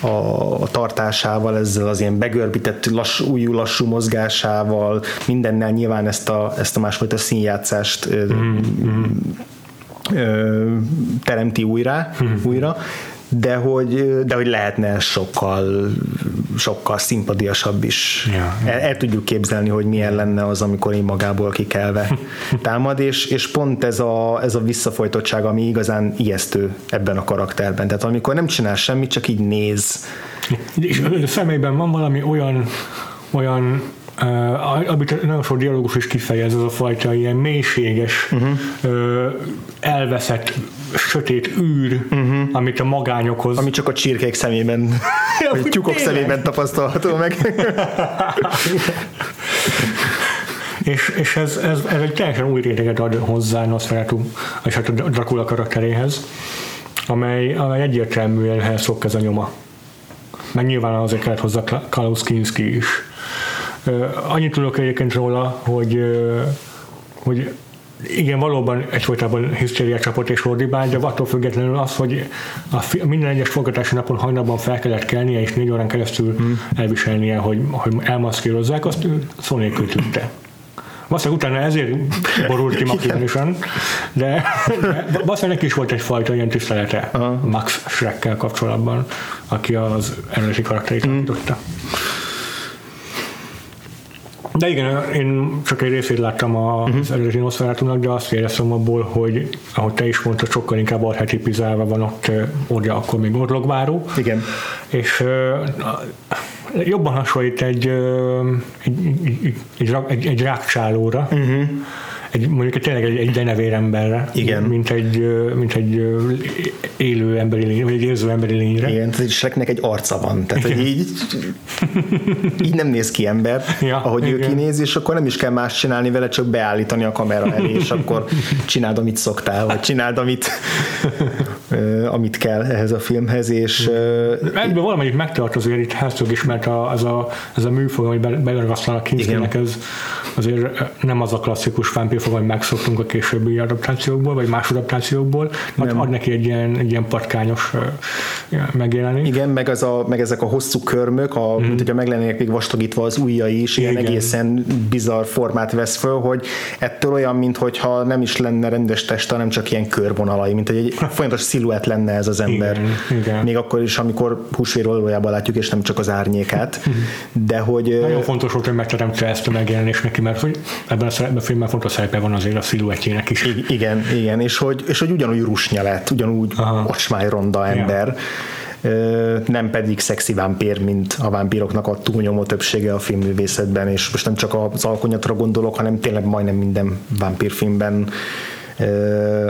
a, tartásával, ezzel az ilyen begörbített lass, újú lassú mozgásával, mindennel nyilván ezt a, ezt a másfajta színjátszást mm-hmm. ö, teremti újra, mm-hmm. újra de hogy, de hogy lehetne sokkal, sokkal szimpadiasabb is. Ja, ja. El, el, tudjuk képzelni, hogy milyen lenne az, amikor én magából kikelve támad, és, és pont ez a, ez a visszafolytottság, ami igazán ijesztő ebben a karakterben. Tehát amikor nem csinál semmit, csak így néz. És a szemében van valami olyan olyan uh, amit nagyon sok dialógus is kifejez, az a fajta ilyen mélységes, uh-huh. uh, elveszett, sötét űr, uh-huh. amit a magányokhoz... Ami csak a csirkék szemében, vagy tyúkok tényleg? szemében tapasztalható meg. és, és ez, ez, ez, egy teljesen új réteget ad hozzá Nosferatu, és hát a Dracula karakteréhez, amely, amely egyértelműen Herzog ez a nyoma. Meg nyilván azért kellett hozzá Klaus Kinski is Annyit tudok egyébként róla, hogy, hogy igen, valóban egyfolytában hisztéria csapott és ordibál, de attól függetlenül az, hogy a minden egyes forgatási napon hajnalban fel kellett kelnie, és négy órán keresztül hmm. elviselnie, hogy, hogy elmaszkírozzák, azt szó nélkül tűnte. Valószínűleg utána ezért borult ki maximálisan, de, de valószínűleg neki is volt egyfajta ilyen tisztelete uh-huh. Max Schreckkel kapcsolatban, aki az eredeti karakterét mm. alakította. De igen, én csak egy részét láttam az uh-huh. eredeti Nosferatu-nak, de azt éreztem abból, hogy ahogy te is mondtad, sokkal inkább arhetipizálva van ott, ugye akkor még orlogváró. Igen. És jobban hasonlít egy, egy, egy, egy, egy, egy rákcsálóra, uh-huh egy, mondjuk tényleg egy, egy denevér emberre, Igen. Mint, egy, mint egy élő emberi lény, vagy egy érző emberi lényre. Igen, tehát Shreknek egy arca van, tehát hogy így, így nem néz ki ember, ja, ahogy Igen. ő kinéz, és akkor nem is kell más csinálni vele, csak beállítani a kamera elé, és akkor csináld, amit szoktál, vagy csináld, amit, amit kell ehhez a filmhez, és... Ebből valamelyik megtartozó itt Herzog is, mert a, az a, ez a műfog, amit beleragasztanak Kinskinek, ez azért nem az a klasszikus vámpírfog, amit megszoktunk a későbbi adaptációkból, vagy más adaptációkból, mert ad neki egy ilyen, egy ilyen patkányos megjelenés. Igen, meg, az a, meg ezek a hosszú körmök, a, mm. mint hogyha meg lennének még vastagítva az ujjai is, ilyen Igen. egészen bizarr formát vesz föl, hogy ettől olyan, mintha nem is lenne rendes test, hanem csak ilyen körvonalai, mint egy folyamatos sziluett lenne ez az ember. Igen. Igen. Még akkor is, amikor húsvér látjuk, és nem csak az árnyékát. Mhm. De hogy... Nagyon fontos volt, hogy megteremtse ezt a megjelenést neki, mert hogy ebben a, ebben a filmben fontos szerepe van azért a sziluettjének is. I- igen, igen, és hogy, és hogy ugyanúgy rusnya lett, ugyanúgy ocsmány ronda ember. Ja. nem pedig szexi vámpír, mint a vámpíroknak a túlnyomó többsége a filmművészetben, és most nem csak az alkonyatra gondolok, hanem tényleg majdnem minden vámpírfilmben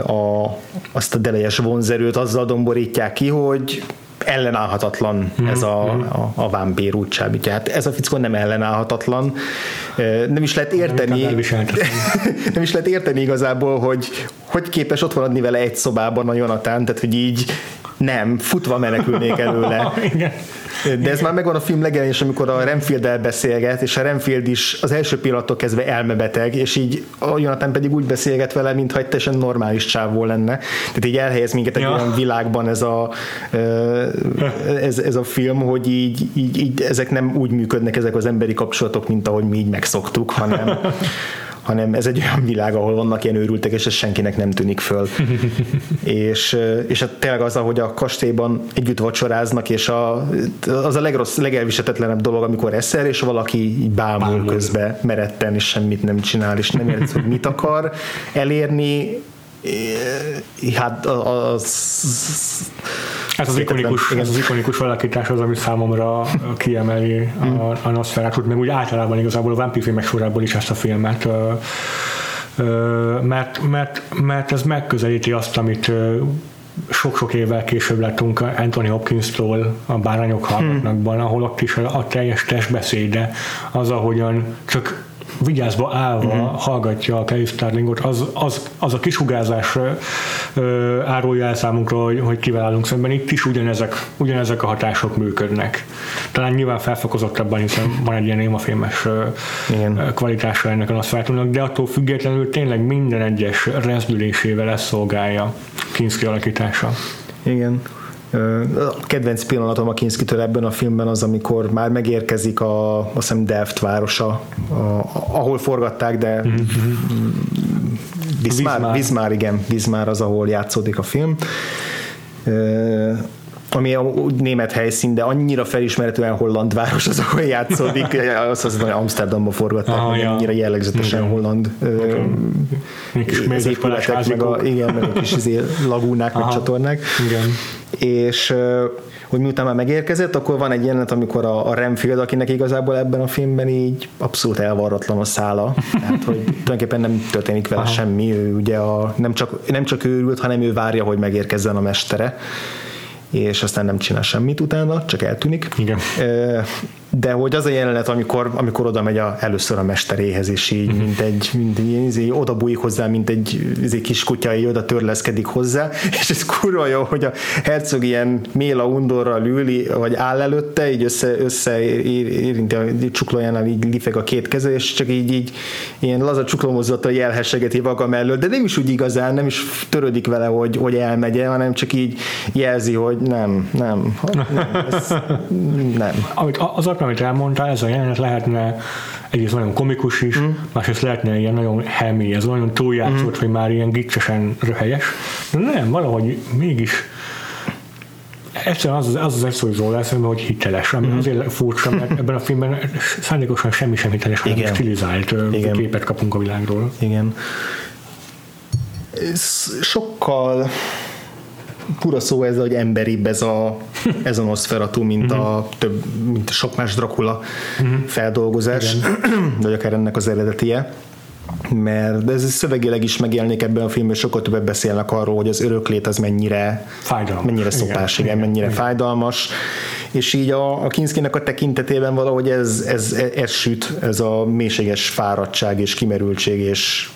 a, azt a delejes vonzerőt azzal domborítják ki, hogy ellenállhatatlan ez a, mhm. a, a úgy csábítja. Hát ez a fickó nem ellenállhatatlan. Nem is lehet érteni, nem is lehet érteni igazából, hogy hogy képes ott maradni vele egy szobában a Jonathan, tehát hogy így Nem, futva menekülnék előle. Igen. De ez már megvan a film legelején amikor a renfield beszélget, és a Renfield is az első pillanattól kezdve elmebeteg, és így a Jonathan pedig úgy beszélget vele, mintha egy teljesen normális csávó lenne. Tehát így elhelyez minket egy ja. olyan világban ez a, ez, ez a film, hogy így, így, így ezek nem úgy működnek ezek az emberi kapcsolatok, mint ahogy mi így megszoktuk, hanem hanem ez egy olyan világ, ahol vannak ilyen őrültek, és ez senkinek nem tűnik föl. és, és hát tényleg az, ahogy a kastélyban együtt vacsoráznak, és a, az a legrossz, legelvisetetlenebb dolog, amikor eszel, és valaki így bámul, bámul. közbe meretten, és semmit nem csinál, és nem érted, hogy mit akar elérni, hát az, ez az, ikonikus, ez az ikonikus alakítás az, ami számomra kiemeli a, hmm. a Nosferatu-t, meg úgy általában igazából a vampírfilmek sorából is ezt a filmet mert, mert, mert ez megközelíti azt, amit sok-sok évvel később láttunk Anthony Hopkins-tól a Bárányok hallgatnakban, hmm. ahol ott is a, a teljes testbeszéde az, ahogyan csak vigyázva állva uh-huh. hallgatja a Kelly Starlingot, az, az, az a kisugárzás ö, árulja el számunkra, hogy, hogy kivel állunk szemben. Itt is ugyanezek, ugyanezek a hatások működnek. Talán nyilván felfokozottabban, hiszen van egy ilyen némafilmes kvalitása ennek a Nosferatu-nak, de attól függetlenül tényleg minden egyes rezdülésével ezt szolgálja Kinski alakítása. Igen. A kedvenc pillanatom a Kinski-től ebben a filmben az, amikor már megérkezik a, a szem Delft városa, a, ahol forgatták, de Wismar, Wismar, igen, Wismar az, ahol játszódik a film ami a német helyszín, de annyira felismerhetően holland város az, ahol játszódik, az az, hogy Amsterdamba forgatták, ah, ja. annyira jellegzetesen igen. holland az épületek, meg a, igen, meg a kis izé, lagúnák, Aha. meg csatornák. Igen. És hogy miután már megérkezett, akkor van egy jelenet, amikor a, a Renfield, akinek igazából ebben a filmben így abszolút elvarratlan a szála, tehát hogy tulajdonképpen nem történik vele Aha. semmi, ő ugye a, nem, csak, nem csak őrült, hanem ő várja, hogy megérkezzen a mestere és aztán nem csinál semmit utána, csak eltűnik. Igen. De hogy az a jelenet, amikor, amikor oda megy a, először a mesteréhez, és így, uh-huh. mint egy, mint egy izé, oda bújik hozzá, mint egy izé, kis kutya, így oda törleszkedik hozzá, és ez kurva jó, hogy a herceg ilyen méla undorral ül, vagy áll előtte, így össze, össze érinti a csuklójánál, így lifeg a két keze, és csak így, így ilyen laza csuklómozzattal jelhessegeti maga mellett, de nem is úgy igazán, nem is törődik vele, hogy, hogy elmegye, hanem csak így jelzi, hogy nem, nem, nem, ez, nem. Az amit elmondtál, ez a jelenet lehetne egyrészt nagyon komikus is, mm. másrészt lehetne ilyen nagyon helmi, ez nagyon túljátszott, mm. vagy már ilyen gicsesen röhelyes. De nem, valahogy mégis egyszerűen az az, az, az róla eszembe, hogy hiteles, ami mm. azért furcsa, mert ebben a filmben szándékosan semmi sem hiteles, hanem Igen. stilizált Igen. képet kapunk a világról. Igen. Ez sokkal pura szó ez, hogy emberibb ez a, ez a Nosferatu, mint a mhm. több, mint a sok más Dracula uh-huh. feldolgozás, vagy akár ennek az eredetie mert ez szövegileg is megjelenik ebben a filmben, sokkal többet beszélnek arról, hogy az öröklét az mennyire fájdalmas. mennyire szopás, igen, igen, mennyire igen. fájdalmas, és így a, a Kinskinek a tekintetében valahogy ez, ez, ez, ez süt, ez a mélységes fáradtság és kimerültség és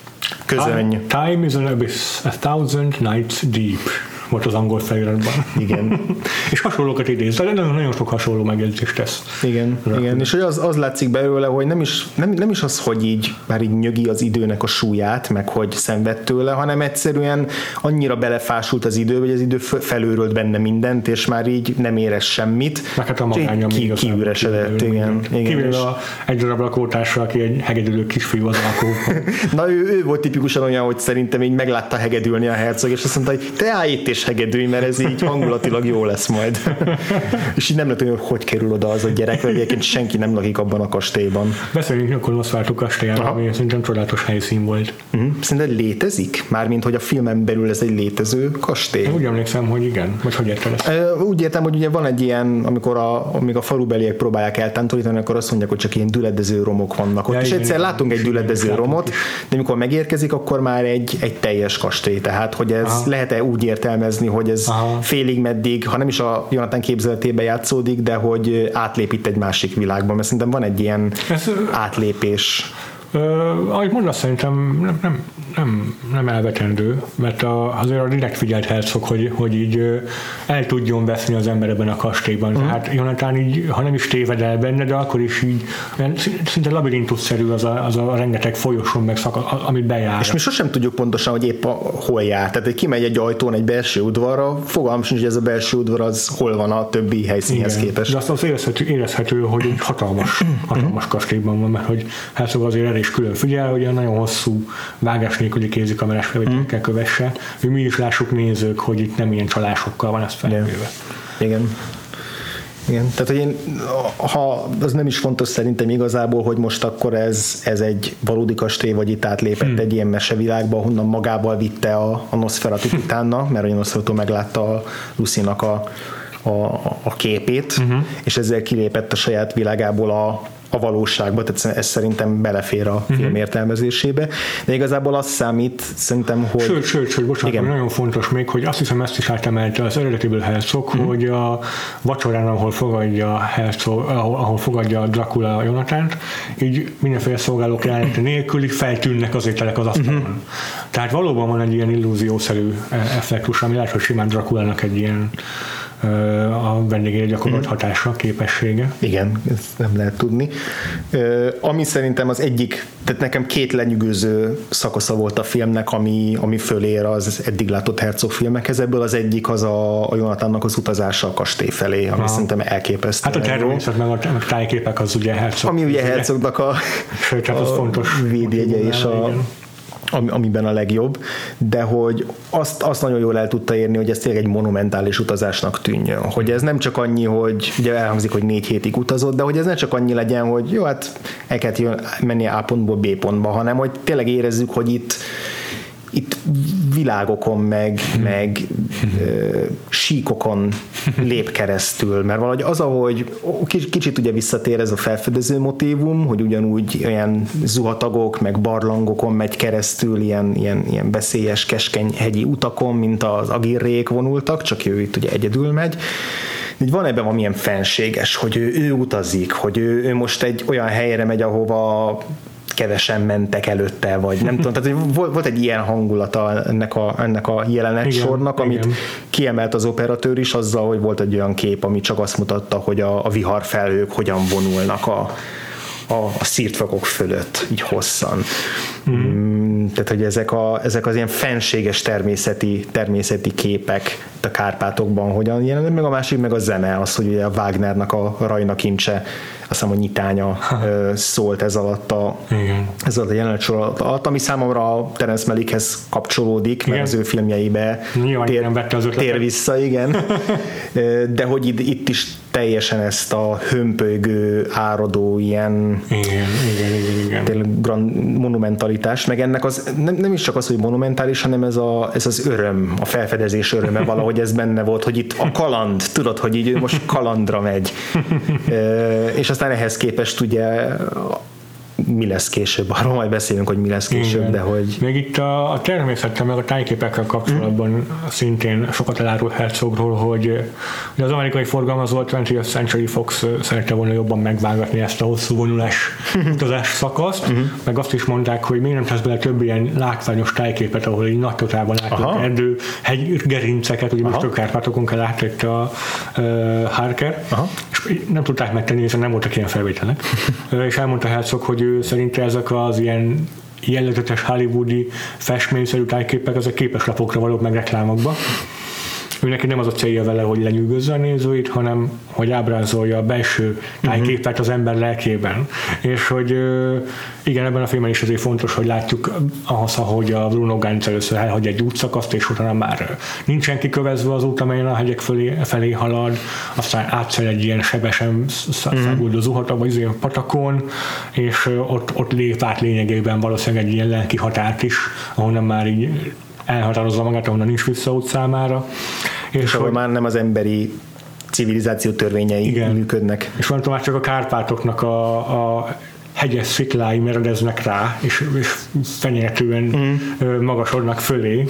közöny. Time is an abyss, a thousand nights deep volt az angol feliratban. Igen. és hasonlókat idéz, de nagyon, nagyon sok hasonló megjegyzést tesz. Igen, Rá. igen. és hogy az, az látszik belőle, hogy nem is, nem, nem is az, hogy így már így nyögi az időnek a súlyát, meg hogy szenved tőle, hanem egyszerűen annyira belefásult az idő, hogy az idő felőrölt benne mindent, és már így nem érez semmit. Meg hát a magánya ki, kiüresedett, igen. igen. Kivéve a egy darab lakótársa, aki egy hegedülő kisfiú az lakó. Na ő, ő, volt tipikusan olyan, hogy szerintem így meglátta hegedülni a herceg, és azt mondta, hogy te állj itt és hegedülj, mert ez így hangulatilag jó lesz majd. és így nem lehet, hogy hogy kerül oda az a gyerek, vagy egyébként senki nem lakik abban a kastélyban. Beszéljünk akkor Nosferatu kastélyára, ami szerintem csodálatos helyszín volt. Uh-huh. Szerinted létezik? Mármint, hogy a filmen belül ez egy létező kastély? Én úgy emlékszem, hogy igen. Vagy hogy érted ezt? Úgy értem, hogy ugye van egy ilyen, amikor a, amíg a falubeliek próbálják eltántorítani, akkor azt mondják, hogy csak ilyen düledező romok vannak ott. Ja, és igen, egyszer igen, látunk egy düledező romot, de amikor megérkezik, akkor már egy, egy teljes kastély. Tehát, hogy ez lehet-e úgy értelmezni, hogy ez Aha. félig meddig, ha nem is a Jonathan képzeletében játszódik, de hogy átlép itt egy másik világban, mert szerintem van egy ilyen ez, átlépés. Ahogy mondasz, szerintem nem, nem, nem, nem elvetendő, mert a, azért a direkt figyelt hercog, hogy, hogy így el tudjon veszni az ember ebben a kastélyban. Mm. Tehát Jonathan így, ha nem is téved el benne, de akkor is így szinte labirintusszerű az a, az a rengeteg folyosón meg szaka, amit bejár. És mi sosem tudjuk pontosan, hogy épp a, hol jár. Tehát, hogy kimegy egy ajtón egy belső udvarra, fogalmam sincs, hogy ez a belső udvar az hol van a többi helyszínhez Igen. képest. De azt az érezhető, érezhető hogy egy hatalmas, hatalmas kastélyban van, mert hogy hercog azért erre is külön figyel, hogy a nagyon hosszú vágás nélküli kézikamerás felvételekkel kövesse, hogy mi is lássuk nézők, hogy itt nem ilyen csalásokkal van ez felvéve. Igen. Igen, tehát hogy én, ha az nem is fontos szerintem igazából, hogy most akkor ez, ez egy valódi kastély, vagy itt átlépett hmm. egy ilyen mesevilágba, honnan magával vitte a, a Nosferatu utána, mert a Nosferatu meglátta a Lucinak a, a, a képét, uh-huh. és ezzel kilépett a saját világából a, a valóságba, tehát ez szerintem belefér a film uh-huh. értelmezésébe, de igazából az számít szerintem, hogy... Sőt, sőt, sőt bocsánat, igen. nagyon fontos még, hogy azt hiszem ezt is átemelte az eredetiből Herzog, uh-huh. hogy a vacsorán, ahol fogadja Herzog, ahol, ahol fogadja Dracula Jonatánt, így mindenféle szolgálók jelenete nélkül feltűnnek az ételek az asztalon. Uh-huh. Tehát valóban van egy ilyen illúziószerű e- effektus, ami lehet, hogy simán Draculának egy ilyen a vendégére gyakorolt hatása, képessége. Igen, ezt nem lehet tudni. Ami szerintem az egyik, tehát nekem két lenyűgöző szakasza volt a filmnek, ami, ami fölér az eddig látott Herzog filmekhez. Ebből az egyik az a, a Jonathannak az utazása a kastély felé, ami ha. szerintem elképesztő. Hát a természet meg a tájképek az ugye Herzog. Ami ugye Herzognak a, Sőt, hát az a fontos védjegye és a, igen amiben a legjobb, de hogy azt, azt nagyon jól el tudta érni, hogy ez tényleg egy monumentális utazásnak tűnjön. Hogy ez nem csak annyi, hogy ugye elhangzik, hogy négy hétig utazott, de hogy ez ne csak annyi legyen, hogy jó, hát el kellett menni A pontból B pontba, hanem hogy tényleg érezzük, hogy itt itt világokon, meg, meg ö, síkokon lép keresztül, mert valahogy az, ahogy kicsit ugye visszatér ez a felfedező motívum, hogy ugyanúgy olyan zuhatagok, meg barlangokon megy keresztül, ilyen, ilyen, ilyen beszélyes, keskeny hegyi utakon, mint az agirrék vonultak, csak ő itt ugye egyedül megy, hogy van ebben valamilyen fenséges, hogy ő, ő utazik, hogy ő, ő most egy olyan helyre megy, ahova kevesen mentek előtte, vagy nem tudom, tehát volt, volt egy ilyen hangulata ennek a, ennek a jelenet igen, sornak, amit igen. kiemelt az operatőr is azzal, hogy volt egy olyan kép, ami csak azt mutatta, hogy a, a viharfelhők hogyan vonulnak a, a, a szírtvakok fölött, így hosszan. Mm. Tehát, hogy ezek, a, ezek az ilyen fenséges természeti, természeti képek a Kárpátokban hogyan jelennek, meg a másik meg a zene, az, hogy ugye a Wagnernak a Rajna kincse hiszem, hogy nyitánya szólt ez alatt a, Igen. ez alatt a jelenet sor alatt, ami számomra a Terence Malickhez kapcsolódik, igen. mert az ő filmjeibe tér, vette az tér vissza, igen. De hogy itt, itt is teljesen ezt a hömpölygő, áradó ilyen igen, igen, igen, igen. grand monumentalitás, meg ennek az nem, nem is csak az, hogy monumentális, hanem ez, a, ez az öröm, a felfedezés öröme valahogy ez benne volt, hogy itt a kaland, tudod, hogy így most kalandra megy. és aztán ehhez képest ugye mi lesz később, arról majd beszélünk, hogy mi lesz később, Igen. de hogy... Még itt a, a természettel, meg a tájképekkel kapcsolatban mm. szintén sokat elárul Herzogról, hogy, hogy az amerikai forgalmazó 20th Century Fox szerette volna jobban megvágatni ezt a hosszú vonulás utazás szakaszt, mm-hmm. meg azt is mondták, hogy miért nem tesz bele több ilyen látványos tájképet, ahol egy nagy totálban látunk erdő, hegy, gerinceket, ugye most a Kárpátokon kell átett a uh, Harker, Aha. és nem tudták megtenni, hiszen nem voltak ilyen felvételek. és elmondta Herzog, hogy ő szerinte ezek az ilyen jellegzetes hollywoodi festményszerű tájképek, ezek képeslapokra valók meg reklámokba. Ő neki nem az a célja vele, hogy lenyűgözze a nézőit, hanem hogy ábrázolja a belső tájképet az ember lelkében. És hogy igen, ebben a filmben is azért fontos, hogy látjuk ahhoz, hogy a Bruno Gantz először elhagy egy útszakaszt, és utána már nincsen kikövezve az út, amelyen a hegyek felé, felé halad, aztán átszel egy ilyen sebesen száguldó zuhatag, vagy ilyen patakon, és ott, ott lép át lényegében valószínűleg egy ilyen lelki határt is, ahonnan már így elhatározza magát, ahonnan nincs visszaút számára. És, és ahol már nem az emberi civilizáció törvényei igen. működnek. És van már csak a Kárpátoknak a, a hegyes sziklái meredeznek rá, és, és fenyegetően mm. magasodnak fölé.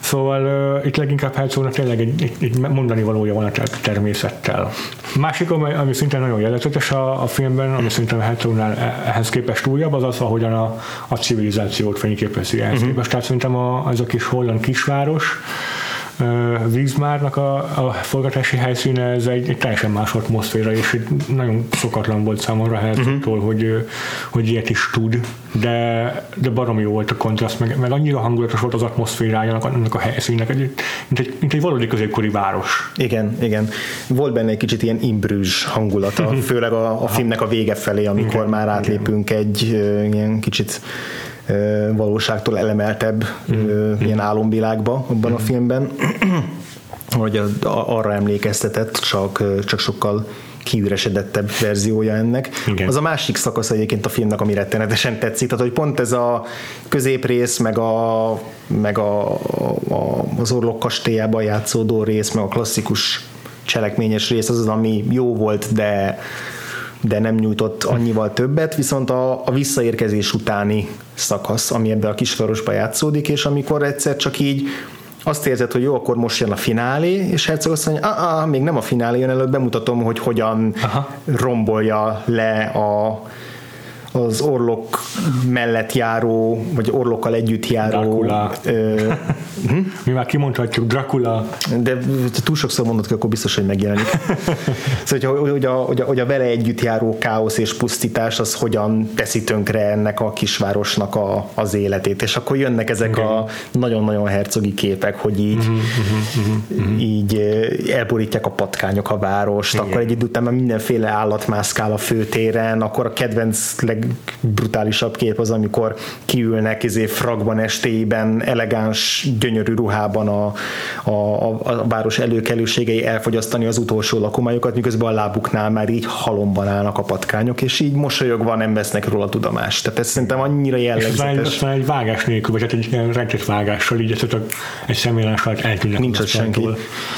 Szóval uh, itt leginkább Herzognak tényleg egy, egy, egy mondani valója van a természettel. Másik, ami, ami szintén nagyon jellegzetes a, a filmben, ami szerintem Herzognál e, ehhez képest újabb, az az, ahogyan a, a civilizációt fényképezi ehhez uh-huh. képest. Tehát szerintem a, az a kis holland kisváros, Vízmárnak a, a forgatási helyszíne, ez egy, egy teljesen más atmoszféra, és egy nagyon szokatlan volt számomra Herzogtól, uh-huh. hogy, hogy ilyet is tud, de, de baromi jó volt a kontraszt, meg, meg annyira hangulatos volt az atmoszférája annak a helyszínnek, egy, mint, egy, mint egy valódi középkori város. Igen, igen. Volt benne egy kicsit ilyen imbrűs hangulata, főleg a, a filmnek a vége felé, amikor igen, már átlépünk igen. egy ilyen kicsit valóságtól elemeltebb mm. ilyen álomvilágba abban mm. a filmben, hogy arra emlékeztetett, csak, csak sokkal kiüresedettebb verziója ennek. Igen. Az a másik szakasz egyébként a filmnek, ami rettenetesen tetszik, tehát hogy pont ez a középrész, meg, a, meg a, a, az orlok kastélyában játszódó rész, meg a klasszikus cselekményes rész az az, ami jó volt, de de nem nyújtott annyival többet, viszont a, a visszaérkezés utáni szakasz, ami ebben a kisvárosba játszódik, és amikor egyszer csak így azt érzed, hogy jó, akkor most jön a finálé, és Herzog azt mondja, ah, ah, még nem a finálé jön előtt, bemutatom, hogy hogyan Aha. rombolja le a, az orlok mellett járó, vagy orlokkal együtt járó. Dracula. Ö, hm? Mi már kimondhatjuk Dracula. De túl sokszor mondod, hogy akkor biztos, hogy megjelenik. szóval, hogy, hogy, a, hogy, a, hogy a vele együtt járó káosz és pusztítás az hogyan teszi tönkre ennek a kisvárosnak a, az életét. És akkor jönnek ezek Igen. a nagyon-nagyon hercogi képek, hogy így, uh-huh, uh-huh, uh-huh. így elborítják a patkányok a várost, Igen. akkor egy idő után már mindenféle állat mászkál a főtéren, akkor a kedvenc leg legbrutálisabb kép az, amikor kiülnek izé fragban estéiben, elegáns, gyönyörű ruhában a, a, a város előkelőségei elfogyasztani az utolsó lakományokat, miközben a lábuknál már így halomban állnak a patkányok, és így mosolyogva nem vesznek róla tudomást. Tehát ez szerintem annyira jellegzetes. És egy vágás nélkül, vagy hát egy ilyen rendes vágással, így ezt egy személyes alatt eltűnnek. Nincs ott senki.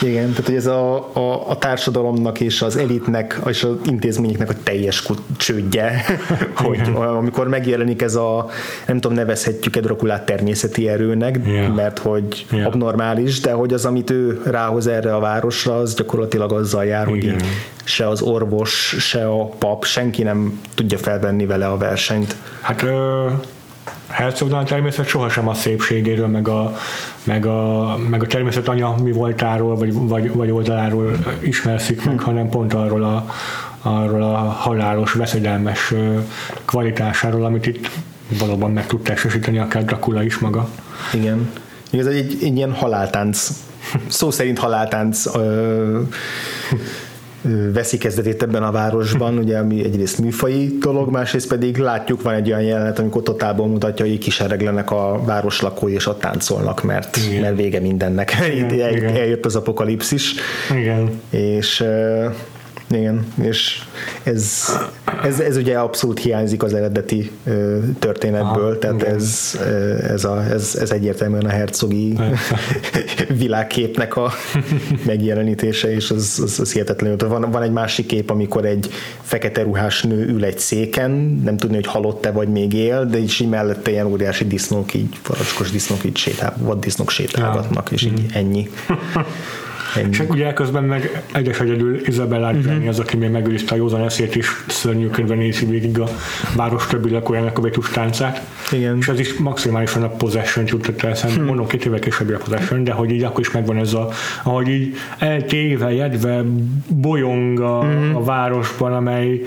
Igen, tehát hogy ez a, a, a társadalomnak és az elitnek és az intézményeknek a teljes csődje, hogy hogy amikor megjelenik ez a, nem tudom, nevezhetjük egy Drakulát természeti erőnek, yeah. mert hogy yeah. abnormális, de hogy az, amit ő rához erre a városra, az gyakorlatilag azzal jár, hogy se az orvos, se a pap, senki nem tudja felvenni vele a versenyt. Hát ö, Herzognál természet sohasem a szépségéről, meg a, meg a, meg a természet anya mi voltáról, vagy, vagy, vagy oldaláról ismerszik meg, hm. hanem pont arról a, arról a halálos, veszedelmes kvalitásáról, amit itt valóban meg tud testesíteni akár Dracula is maga. Igen. Ez egy, egy ilyen haláltánc, szó szerint haláltánc ö, veszi kezdetét ebben a városban, ugye, ami egyrészt műfai dolog, másrészt pedig látjuk, van egy olyan jelenet, amikor totálból mutatja, hogy kisereglenek a város lakói, és ott táncolnak, mert, mert vége mindennek. Igen, El, igen. Eljött az apokalipszis. Igen. És igen, és ez, ez, ez ugye abszolút hiányzik az eredeti történetből, Aha, tehát ez, ez, a, ez, ez egyértelműen a hercogi világképnek a megjelenítése, és az, az, az hihetetlenül. Van, van egy másik kép, amikor egy fekete ruhás nő ül egy széken, nem tudni, hogy halott-e vagy még él, de is így mellette ilyen óriási disznók, így faracskos disznók így sétál, vad disznók sétálgatnak, és így ennyi. Ennyi. És ugye közben meg egyes egyedül Isabella uh-huh. az, aki még megőrizte a józan eszét is, szörnyűködve nézi végig a város többi lakójának a Betus táncát. Igen. És ez is maximálisan a possession jutott el szemben. Hmm. Mondom, két évvel később a possession, de hogy így akkor is megvan ez a, ahogy így eltéve, jedve bolyong a, uh-huh. a városban, amely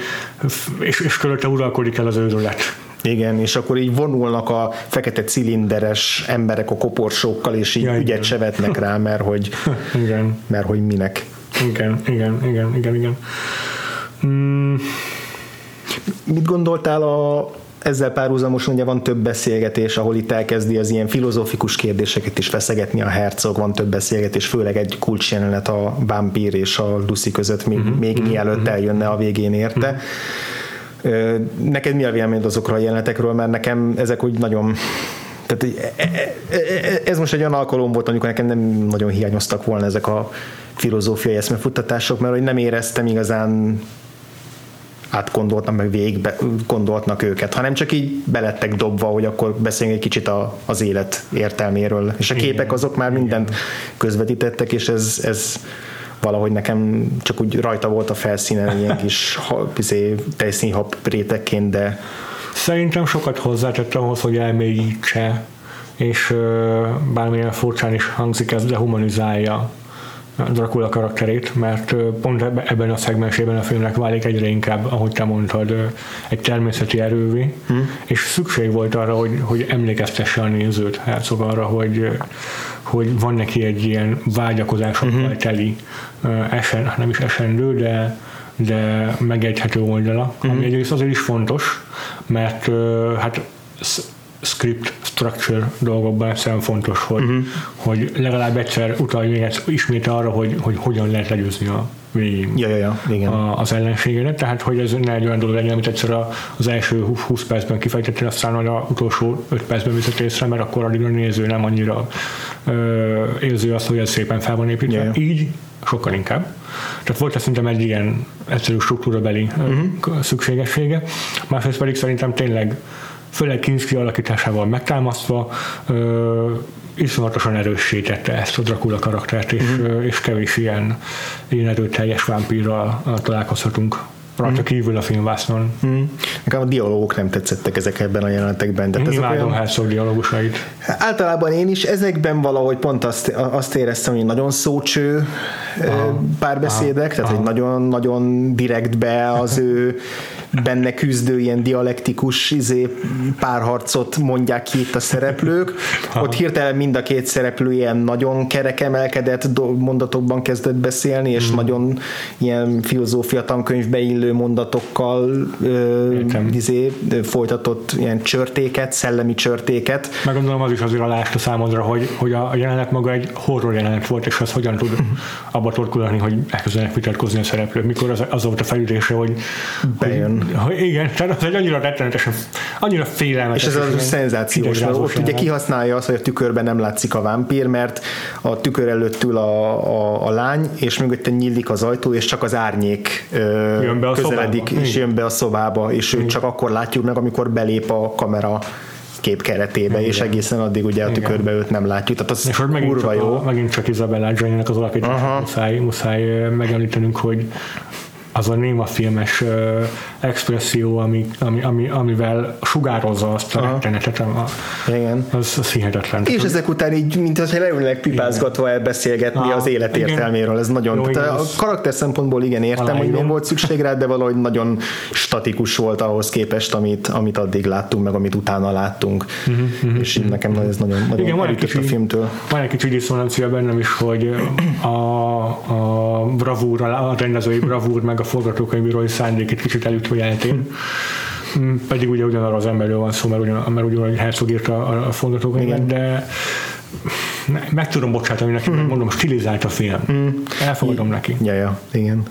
és, és körülötte uralkodik el az őrület. Igen, és akkor így vonulnak a fekete cilinderes emberek a koporsókkal, és így ja, ügyet igen. se vetnek rá, mert hogy, igen. mert hogy minek. Igen, igen, igen, igen, igen. Mm. Mit gondoltál a, ezzel párhuzamosan ugye van több beszélgetés, ahol itt elkezdi az ilyen filozófikus kérdéseket is feszegetni a hercog, van több beszélgetés, főleg egy kulcsjelenet a vámpír és a Lucy között, még, uh-huh, még uh-huh, mielőtt uh-huh. eljönne a végén érte. Uh-huh Neked mi a véleményed azokról a jelenetekről, mert nekem ezek úgy nagyon tehát e, e, e, ez most egy olyan alkalom volt, amikor nekem nem nagyon hiányoztak volna ezek a filozófiai eszmefuttatások, mert hogy nem éreztem igazán átgondoltnak, meg végig gondoltnak őket, hanem csak így belettek dobva, hogy akkor beszéljünk egy kicsit a, az élet értelméről. És a képek azok már mindent közvetítettek, és ez, ez valahogy nekem csak úgy rajta volt a felszínen ilyen kis izé, tejszínhab rétegként, de Szerintem sokat hozzátett ahhoz, hogy elmélyítse, és bármilyen furcsán is hangzik, ez dehumanizálja Dracula karakterét, mert pont ebben a szegmensében a filmnek válik egyre inkább, ahogy te mondtad, egy természeti erővé, hmm. és szükség volt arra, hogy, hogy emlékeztesse a nézőt Herzog arra, hogy, hogy van neki egy ilyen vágyakozásokkal hmm. teli esen, nem is esendő, de de megegyhető oldala, mm-hmm. ami egyrészt azért is fontos, mert hát script structure dolgokban egyszerűen fontos, hogy, uh-huh. hogy legalább egyszer utalj ismét arra, hogy, hogy hogyan lehet legyőzni a végén ja, ja, ja, igen. A, az ellenségedet, tehát hogy ez ne egy olyan dolog legyen, amit egyszer az első 20 percben kifejtettél, aztán majd az utolsó 5 percben viszont észre, mert akkor addig a néző nem annyira ö, érzi azt, hogy ez szépen fel van építve. Ja, ja. Így sokkal inkább. Tehát volt szerintem egy ilyen egyszerű struktúrabeli uh-huh. szükségessége. Másrészt pedig szerintem tényleg főleg Kinski alakításával megtámasztva ö, iszonyatosan erősítette ezt a Dracula karaktert, és, uh-huh. és kevés ilyen, ilyen erőteljes vámpírral találkozhatunk rajta kívül a filmvásznon. Mm. Nekem a dialógok nem tetszettek ezek ebben a jelenetekben. De Imádom olyan... Herzog dialógusait. Általában én is ezekben valahogy pont azt, azt éreztem, hogy nagyon szócső aha, párbeszédek, aha, tehát aha. hogy nagyon-nagyon direktbe az ő benne küzdő ilyen dialektikus izé, párharcot mondják ki itt a szereplők. Ott hirtelen mind a két szereplő ilyen nagyon kerekemelkedett mondatokban kezdett beszélni, és mm. nagyon ilyen filozófia tankönyvbe illő mondatokkal ö, izé, folytatott ilyen csörtéket, szellemi csörtéket. Meg gondolom az is azért alást a számodra, hogy, hogy a jelenet maga egy horror jelenet volt, és az hogyan tud abba torkulani, hogy elkezdenek vitatkozni a szereplők, mikor az, az volt a felülése, hogy bejön hogy igen, tehát az egy annyira rettenetesen, annyira félelmetes. És ez az szenzációs, mert ott ugye kihasználja azt, hogy a tükörben nem látszik a vámpír, mert a tükör előtt ül a, a, a lány, és mögötte nyílik az ajtó, és csak az árnyék jön be a közeledik, szobába. és jön be a szobába, és őt csak akkor látjuk meg, amikor belép a kamera kép keretébe, Igen. és egészen addig ugye a tükörbe őt nem látjuk. Tehát az és hogy megint csak, jó. A, megint csak Isabella Gianni-nek az alapítás, muszáj, muszáj megemlítenünk, hogy az a néma filmes uh, expresszió, ami, ami, ami, amivel sugározza azt a rettenetet, igen. Az, az hihetetlen. És ezek után így, mint hogyha leülnek pipázgatva elbeszélgetni ah, az élet értelméről, ez nagyon, Jó, tehát a karakter szempontból igen értem, Aláírom. hogy nem volt szükség rá, de valahogy nagyon statikus volt ahhoz képest, amit, amit addig láttunk, meg amit utána láttunk, uh-huh, uh-huh, és uh-huh. nekem ez nagyon, nagyon igen, van egy kicsi, a filmtől. Van egy kicsi diszonancia bennem is, hogy a, a bravúr, a rendezői bravúr, meg a forgatókönyvírói szándék egy kicsit eltér. Mm, pedig ugye ugyanarra az emberről van szó, mert, ugyan, mert ugyanúgy Herzog írta a, a forgatókönyvet, de meg tudom bocsátani neki, mm. mondom, stilizált a film. Mm. Elfogadom I- neki. Ja, ja, igen.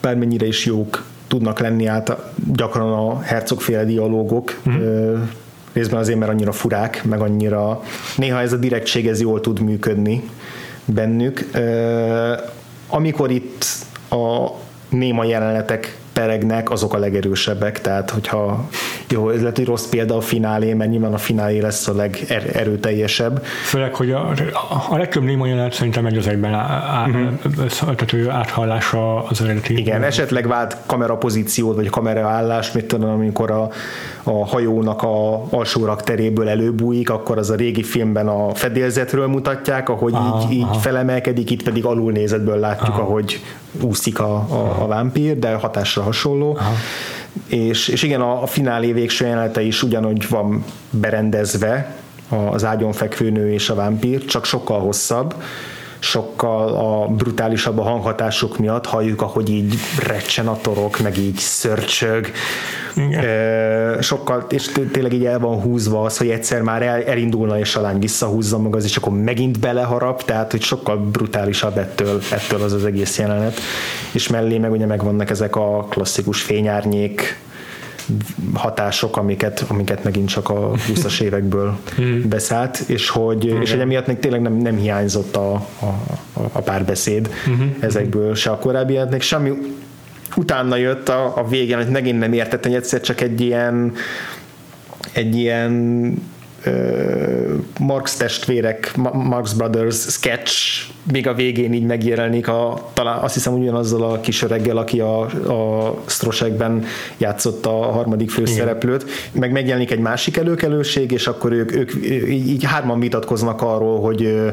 Bármennyire is jók tudnak lenni át gyakran a hercogféle dialógok, mm. részben azért, mert annyira furák, meg annyira néha ez a direktség ez jól tud működni bennük. Amikor itt a néma jelenetek peregnek, azok a legerősebbek, tehát hogyha jó, ez lehet, hogy rossz példa a finálé, mert nyilván a finálé lesz a legerőteljesebb. Főleg, hogy a, a legtöbb néma jelenet szerintem egy az egyben á, uh-huh. tehát áthallása az eredeti. Igen, esetleg vált kamerapozíciót, vagy kameraállás, mit tudom, amikor a, a hajónak a alsó rakteréből előbújik, akkor az a régi filmben a fedélzetről mutatják, ahogy aha, így, így aha. felemelkedik, itt pedig alulnézetből látjuk, aha. ahogy úszik a, a, a vámpír, de hatásra hasonló. Aha. És, és igen, a, a finálé végső jelenete is ugyanúgy van berendezve, az ágyon fekvő nő és a vámpír, csak sokkal hosszabb, sokkal a brutálisabb a hanghatások miatt halljuk, ahogy így recsen a torok, meg így szörcsög. Igen. Sokkal, és tényleg így el van húzva az, hogy egyszer már el, elindulna és a lány visszahúzza maga, és akkor megint beleharap, tehát hogy sokkal brutálisabb ettől, ettől az az egész jelenet. És mellé meg ugye megvannak ezek a klasszikus fényárnyék hatások, amiket, amiket megint csak a 20-as évekből hmm. beszállt, és hogy, okay. és hogy emiatt még tényleg nem, nem hiányzott a, a, a párbeszéd uh-huh. ezekből se a korábbi semmi utána jött a, a végén, hogy megint nem értettem, hogy egyszer csak egy ilyen egy ilyen Marx testvérek, Marx Brothers sketch még a végén így megjelenik, a, talán azt hiszem ugyanazzal a kis öreggel, aki a, a Strosekben játszott a harmadik főszereplőt, Igen. meg megjelenik egy másik előkelőség, és akkor ők, ők így, így hárman vitatkoznak arról, hogy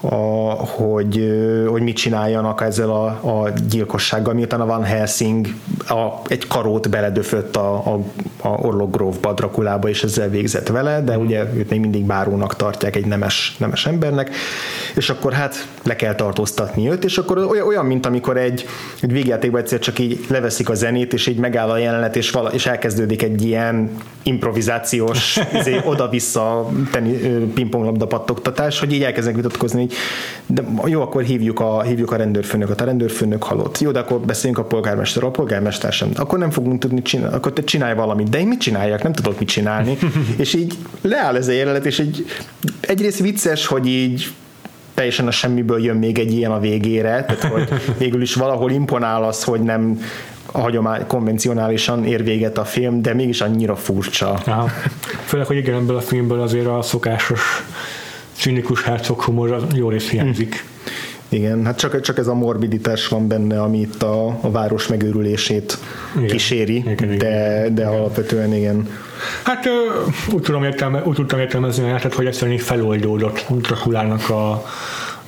a, hogy, hogy mit csináljanak ezzel a, a gyilkossággal, miután a Van Helsing a, egy karót beledöfött a, a, a Orlok Drakulába, és ezzel végzett vele, de ugye őt még mindig bárónak tartják egy nemes, nemes embernek, és akkor hát le kell tartóztatni őt, és akkor olyan, mint amikor egy, egy végjátékban egyszer csak így leveszik a zenét, és így megáll a jelenet, és, vala, és elkezdődik egy ilyen improvizációs izé, oda-vissza pingponglabda pattogtatás, hogy így elkezdenek vitatkozni, így, de jó, akkor hívjuk a, hívjuk a rendőrfőnököt, a rendőrfőnök halott. Jó, de akkor beszéljünk a polgármester, a polgármester sem. Akkor nem fogunk tudni csinálni, akkor te csinálj valamit. De én mit csináljak? Nem tudok mit csinálni. és így leáll ez a jelenet, és egy, egyrészt vicces, hogy így teljesen a semmiből jön még egy ilyen a végére, tehát hogy végül is valahol imponál az, hogy nem a hagyomány, konvencionálisan ér véget a film, de mégis annyira furcsa. Aha. Főleg, hogy igen, ebből a filmből azért a szokásos cinikus hercog humor jó rész hiányzik. Hm. Igen, hát csak, csak ez a morbiditás van benne, ami itt a, a város megőrülését igen. kíséri, igen, de, de igen. alapvetően igen. Hát úgy, tudom értelme, úgy tudtam értelmezni a hogy egyszerűen feloldódott Drakulának a,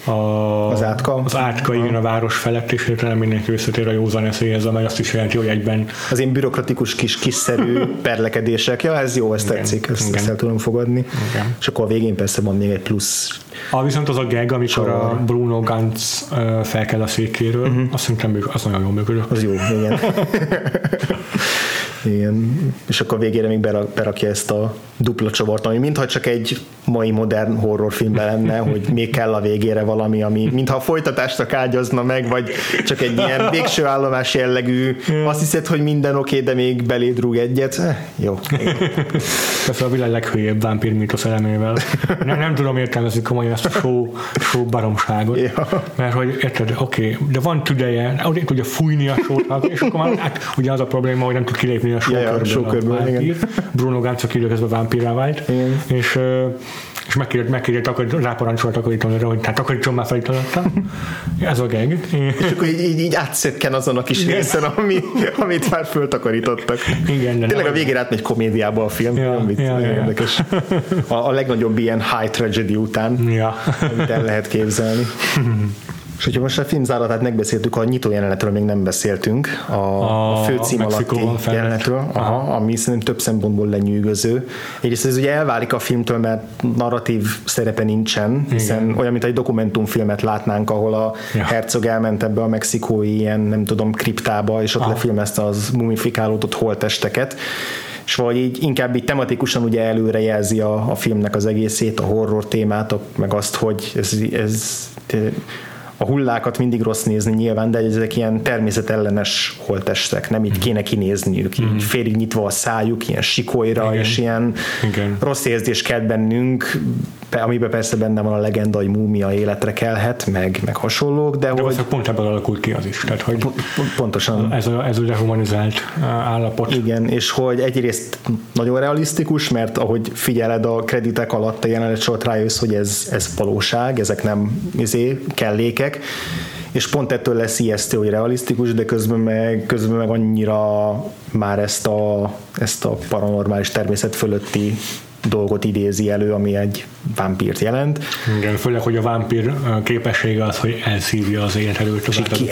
a, az átka, az átka igen a város felett, és hirtelen mindenki összetér a józan eszélyhez, amely azt is jelenti, hogy egyben az én bürokratikus kis kiszerű perlekedések, ja ez jó, ezt igen, tetszik, ezt, igen. ezt el tudom fogadni. Igen. És akkor a végén persze van még egy plusz a, viszont az a gag, amikor a Bruno Gantz fel kell a székéről, uh-huh. azt szerintem az nagyon jól működött. Az jó, igen. Igen. És akkor végére még berakja ezt a dupla csavart, ami mintha csak egy mai modern horrorfilmben lenne, hogy még kell a végére valami, ami mintha a folytatást ágyazna meg, vagy csak egy ilyen végső állomás jellegű, azt hiszed, hogy minden oké, okay, de még beléd rúg egyet. Eh, jó. Ez a világ leghülyebb vámpír mítosz elemével. Nem, nem tudom értelmezni komolyan ezt a show, show baromságot. Ja. Mert hogy érted, oké, okay, de van tüdeje, tudja fújni a sót, és akkor már hát, ugye az a probléma, hogy nem tud kilépni a sókörből. Ja, sókörből, a igen. Bruno Gantz, aki időközben vámpírá vált, igen. és és megkérjük, megkérjük, akkor ráparancsolt takarítani hogy hát takarítson már fel Ez a geg. És akkor így, így, így átszökken azon a kis részen, ami, amit már föltakarítottak. Igen, de Tényleg a végére átmegy komédiába a film, ja, amit ja, ja, érdekes. A, a legnagyobb ilyen high tragedy után, ja. amit el lehet képzelni. És hogyha most a filmzáratát megbeszéltük, a nyitó jelenetről még nem beszéltünk, a, a, a főcím alatti jelenetről, aha, ami szerintem több szempontból lenyűgöző. Egyrészt ez ugye elválik a filmtől, mert narratív szerepe nincsen, hiszen Igen. olyan, mint egy dokumentumfilmet látnánk, ahol a ja. hercog elment ebbe a mexikói ilyen, nem tudom, kriptába, és ott aha. lefilmezte az mumifikálódott holtesteket és vagy így inkább így tematikusan ugye előrejelzi a, a filmnek az egészét, a horror témát, meg azt, hogy ez, ez a hullákat mindig rossz nézni nyilván, de ezek ilyen természetellenes holtestek, nem így mhm. kéne kinézniük, így mm. félig nyitva a szájuk, ilyen sikolyra, Igen. és ilyen Igen. rossz érzés kell bennünk, amiben persze benne van a legenda, hogy múmia életre kelhet, meg, meg hasonlók, de, de hogy... pont ebből alakult ki az is. Tehát, hogy pontosan. Ez a, ez a dehumanizált állapot. Igen, és hogy egyrészt nagyon realisztikus, mert ahogy figyeled a kreditek alatt a jelenet sort rájössz, hogy ez, ez valóság, ezek nem izé, kellékek, és pont ettől lesz ijesztő, hogy realisztikus, de közben meg, közben meg annyira már ezt a, ezt a paranormális természet fölötti dolgot idézi elő, ami egy vámpírt jelent. Igen, főleg, hogy a vámpír képessége az, hogy elszívja az életerőt. És ki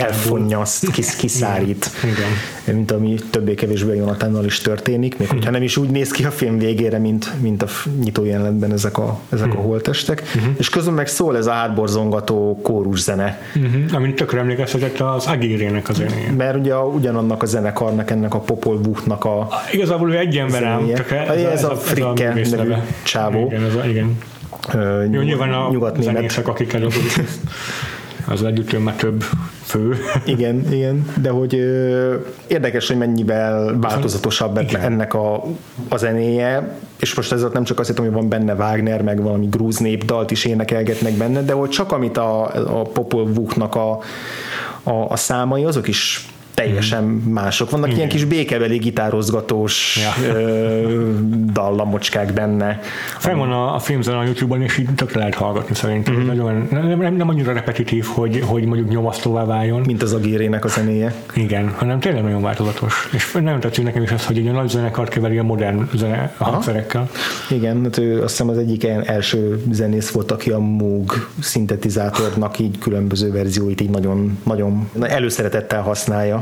azt, kis, kiszárít. Igen. Mint ami többé-kevésbé Jonatánnal is történik, még hogyha nem is úgy néz ki a film végére, mint, mint a nyitó jelenetben ezek a, ezek a hm. holtestek. Uh-huh. És közben meg szól ez a hátborzongató kórus zene. Uh-huh. Amint tökre emlékeztetett az Agérének az zenéje. Mert ugye ugyanannak a zenekarnak, ennek a Popol Vuhnak a Igazából ő egy ember ám, csak ez, ez, ez, a, a Frikke nevű csávó. Igen, ez a, igen. Jó, nyilván a nyugat zenészek, akik előbb az együtt már több fő. Igen, igen, de hogy ö, érdekes, hogy mennyivel változatosabb igen. ennek a, a zenéje, és most ez nem csak azt hogy van benne Wagner, meg valami grúz népdalt is énekelgetnek benne, de hogy csak amit a, a Popol Vuhnak a, a, a számai, azok is teljesen mm. mások. Vannak Igen. ilyen kis békebeli gitározgatós ja. dallamocskák benne. Fel van a, a filmzen a Youtube-on, és így tökre lehet hallgatni szerintem. Mm. Nagyon, nem, nem, nem annyira repetitív, hogy, hogy mondjuk nyomasztóvá váljon. Mint az a gérének a zenéje. Igen, hanem tényleg nagyon változatos. És nem tetszik nekem is az, hogy egy nagy zenekart keveri a modern zene a hangszerekkel. Igen, hát ő azt hiszem az egyik első zenész volt, aki a Moog szintetizátornak így különböző verzióit így nagyon, nagyon előszeretettel használja.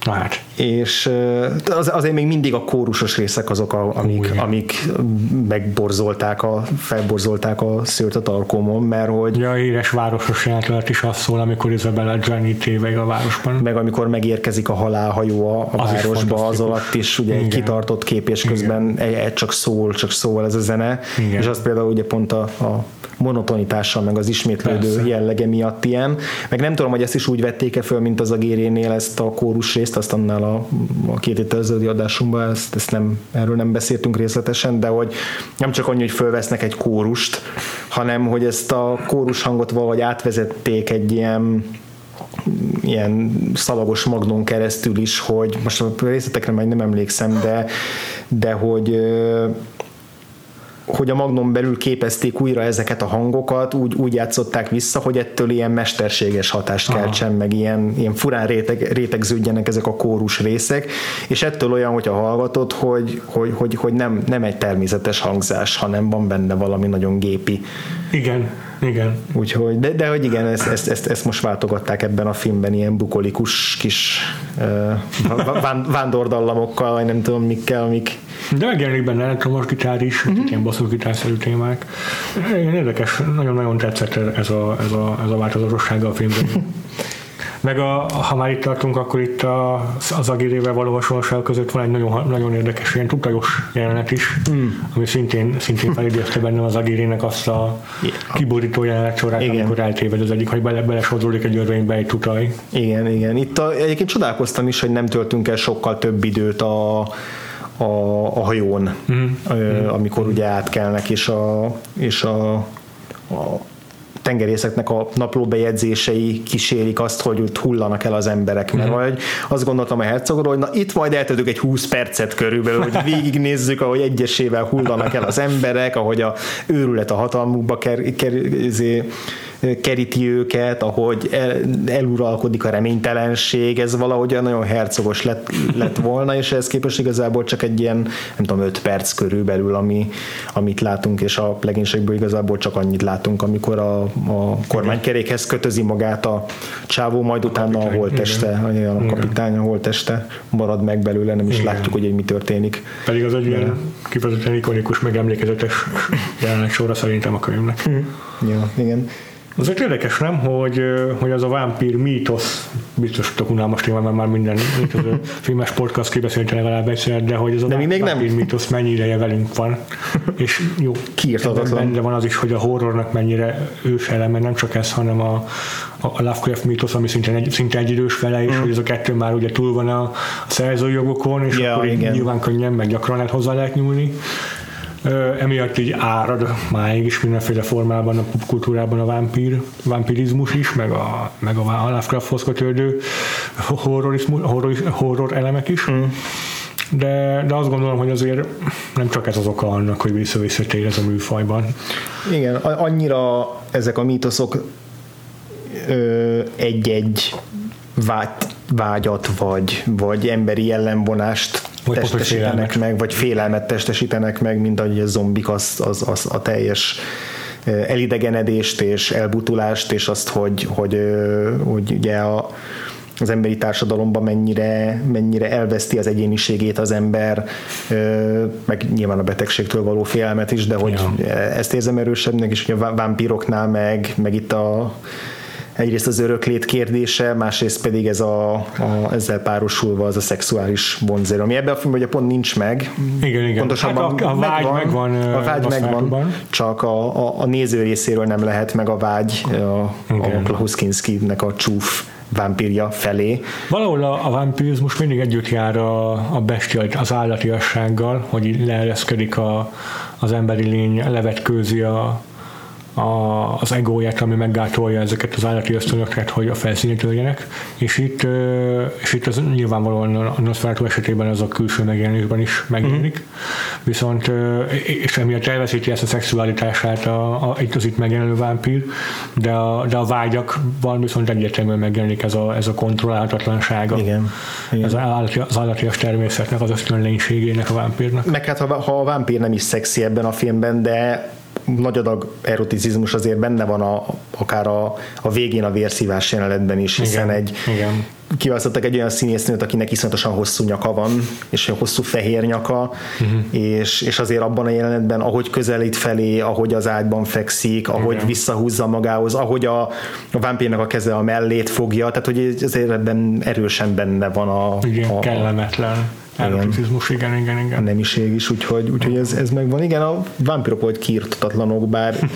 Hát. És az, azért még mindig a kórusos részek azok, a, amik, Új, amik megborzolták a, felborzolták a szőrt a tarkomon, mert hogy... Ja, éres városos játélet is az szól, amikor Isabella Gianni téveg a városban. Meg amikor megérkezik a halálhajó a, a az városba, az alatt is ugye Igen. egy kitartott kép, és közben egy, egy csak szól, csak szól ez a zene, Igen. és az például ugye pont a, a monotonitással, meg az ismétlődő Persze. jellege miatt ilyen. Meg nem tudom, hogy ezt is úgy vették-e föl, mint az a gérénél ezt a kórus részt, azt annál a, a két héttel ezelőtti adásunkban, ezt, ezt nem, erről nem beszéltünk részletesen, de hogy nem csak annyi, hogy fölvesznek egy kórust, hanem hogy ezt a kórus hangot valahogy átvezették egy ilyen ilyen szalagos magnon keresztül is, hogy most a részletekre majd nem emlékszem, de, de hogy hogy a Magnum belül képezték újra ezeket a hangokat, úgy, úgy játszották vissza, hogy ettől ilyen mesterséges hatást keltsen, meg ilyen, ilyen furán réteg, rétegződjenek ezek a kórus részek, és ettől olyan, hogyha hallgatod, hogy, hogy, hogy, hogy nem, nem egy természetes hangzás, hanem van benne valami nagyon gépi. Igen, igen. Úgyhogy, de, de hogy igen, ezt, ezt, ezt, ezt most váltogatták ebben a filmben ilyen bukolikus kis uh, vándordallamokkal, vagy nem tudom mikkel, amik de megjelenik benne elektromos gitár is, uh-huh. ilyen basszusgitárszerű témák. Érdekes, nagyon-nagyon tetszett ez a, ez a, ez a változatossága a filmben. Meg a, ha már itt tartunk, akkor itt a, az Agirével való hasonlóság között van egy nagyon, nagyon érdekes ilyen tutajos jelenet is, mm. ami szintén, szintén felidézte bennem az Agirének azt a kiborító jelenet sorát, igen. amikor eltéved az egyik, hogy bele, belesodródik egy örvénybe egy tutaj. Igen, igen. Itt a, egyébként csodálkoztam is, hogy nem töltünk el sokkal több időt a a, a hajón, mm. amikor ugye átkelnek, és a, és a, a tengerészeknek a naplóbejegyzései kísérik azt, hogy ott hullanak el az emberek, mert mm. vagy azt gondoltam a hercogról, hogy na itt majd eltedük egy 20 percet körülbelül, hogy végignézzük, ahogy egyesével hullanak el az emberek, ahogy a őrület a hatalmukba ker, ker, keríti őket, ahogy el, eluralkodik a reménytelenség, ez valahogy nagyon hercogos lett, lett volna, és ehhez képest igazából csak egy ilyen, nem tudom, 5 perc körülbelül, ami, amit látunk, és a legénységből igazából csak annyit látunk, amikor a, a kormánykerékhez kötözi magát a csávó, majd utána a holteste, a kapitány a holteste marad meg belőle, nem is igen. látjuk, hogy mi történik. Pedig az egy ilyen kifejezetten ikonikus, megemlékezetes jelenet sorra szerintem a könyvnek. Hm. Ja, igen. Azért érdekes, nem, hogy, hogy az a vámpír mítosz, biztos tök unalmas téma, mert már minden filmes podcast kibeszélte legalább egyszer, de hogy az a de vámpír nem. mítosz mennyi ideje velünk van. És jó, benne van az is, hogy a horrornak mennyire ős eleme, nem csak ez, hanem a, a Lovecraft mítosz, ami szinte egy, szinte egy idős vele, és mm. hogy ez a kettő már ugye túl van a, a szerzői jogokon, és ja, akkor igen. nyilván könnyen, meg gyakran lehet hozzá lehet nyúlni emiatt így árad máig is mindenféle formában a popkultúrában a vámpír, vámpirizmus is, meg a, meg a Lovecrafthoz kötődő horror, horror elemek is. Mm. De, de azt gondolom, hogy azért nem csak ez az oka annak, hogy vissza-visszatér ez a műfajban. Igen, annyira ezek a mítoszok egy-egy vágy, vágyat vagy, vagy emberi jellemvonást vagy testesítenek meg, vagy félelmet testesítenek meg, mint ahogy a zombik az, az, az a teljes elidegenedést és elbutulást, és azt, hogy, hogy, hogy ugye a, az emberi társadalomban mennyire, mennyire elveszti az egyéniségét az ember, meg nyilván a betegségtől való félelmet is, de hogy ja. ezt érzem erősebbnek, és ugye a vámpíroknál meg, meg itt a egyrészt az öröklét kérdése, másrészt pedig ez a, a ezzel párosulva az a szexuális vonzerő, ami ebben a filmben ugye pont nincs meg. Igen, igen. Pontosabban hát a, a vágy megvan, megvan a vágy megvan, csak a, a, a, néző részéről nem lehet meg a vágy a, a Klahuskinski-nek a csúf vámpírja felé. Valahol a, a vámpirizmus mindig együtt jár a, a bestial, az állatiassággal, hogy leereszkedik a, az emberi lény, levetkőzi a, a, az egóját, ami meggátolja ezeket az állati ösztönöket, hogy a felszínét öljenek, és itt, és itt az nyilvánvalóan a Nosferatu esetében az a külső megjelenésben is megjelenik, uh-huh. viszont és emiatt elveszíti ezt a szexualitását a, a, itt az itt megjelenő vámpír, de a, de a vágyakban viszont egyértelműen megjelenik ez a, ez a kontrollálhatatlansága. Igen. Igen. Az, állati, az állatias természetnek, az ösztönlénységének a vámpírnak. Meg hát ha, ha a vámpír nem is szexi ebben a filmben, de nagy adag eroticizmus azért benne van a, akár a, a végén a vérszívás jelenetben is, hiszen igen, egy igen. kiválasztottak egy olyan színésznőt, akinek iszonyatosan hosszú nyaka van, és egy hosszú fehér nyaka, uh-huh. és, és azért abban a jelenetben, ahogy közelít felé, ahogy az ágyban fekszik, ahogy igen. visszahúzza magához, ahogy a, a vámpírnak a keze a mellét fogja, tehát hogy azért ebben erősen benne van a... Igen, a, kellemetlen Erotizmus, igen, igen, igen. A nemiség is, úgyhogy, úgyhogy ez, ez megvan. Igen, a vámpirok volt kiirtatlanok, bár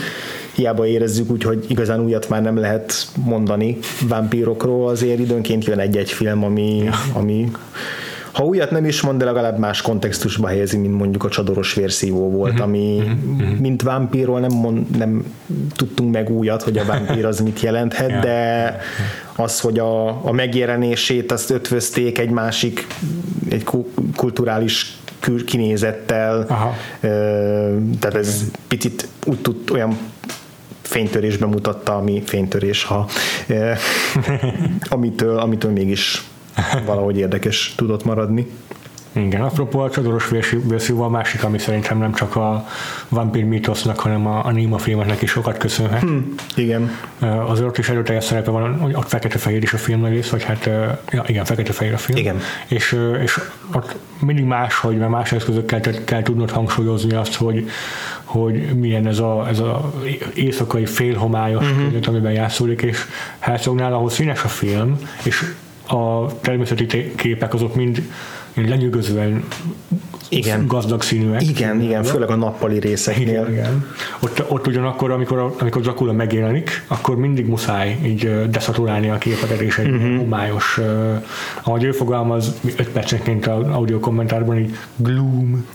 hiába érezzük úgy, hogy igazán újat már nem lehet mondani vámpírokról, azért időnként jön egy-egy film, ami, ami ha újat nem is mond, de legalább más kontextusba helyezi, mint mondjuk a csadoros vérszívó volt, uh-huh. ami uh-huh. mint vámpírról nem, mond, nem tudtunk meg újat, hogy a vámpír az mit jelenthet, de az, hogy a, a megjelenését azt ötvözték egy másik, egy kulturális kinézettel, Aha. tehát ez picit úgy tud olyan fénytörésben mutatta, ami fénytörés, ha amitől, amitől mégis valahogy érdekes tudott maradni. Igen, apropó a csodoros verzióval a másik, ami szerintem nem csak a Vampir mítosznak, hanem a, a Nima filmeknek is sokat köszönhet. Hmm, igen. Az ott is erőteljes szerepe van, hogy ott fekete-fehér is a film rész, vagy hát ja, igen, fekete-fehér a film. Igen. És, és ott mindig más, hogy mert más eszközökkel kell tudnod hangsúlyozni azt, hogy, hogy milyen ez a, ez a éjszakai félhomályos uh-huh. amiben játszódik, és Herzognál, ahol színes a film, és a természeti képek azok mind lenyűgözően igen. gazdag színűek. Igen, igen, főleg a nappali részeknél. Igen, igen. Ott, ott ugyanakkor, amikor, amikor Dracula megjelenik, akkor mindig muszáj így deszaturálni a képeket, és egy uh-huh. homályos, uh, ahogy ő fogalmaz, 5 percenként az audio kommentárban, így gloom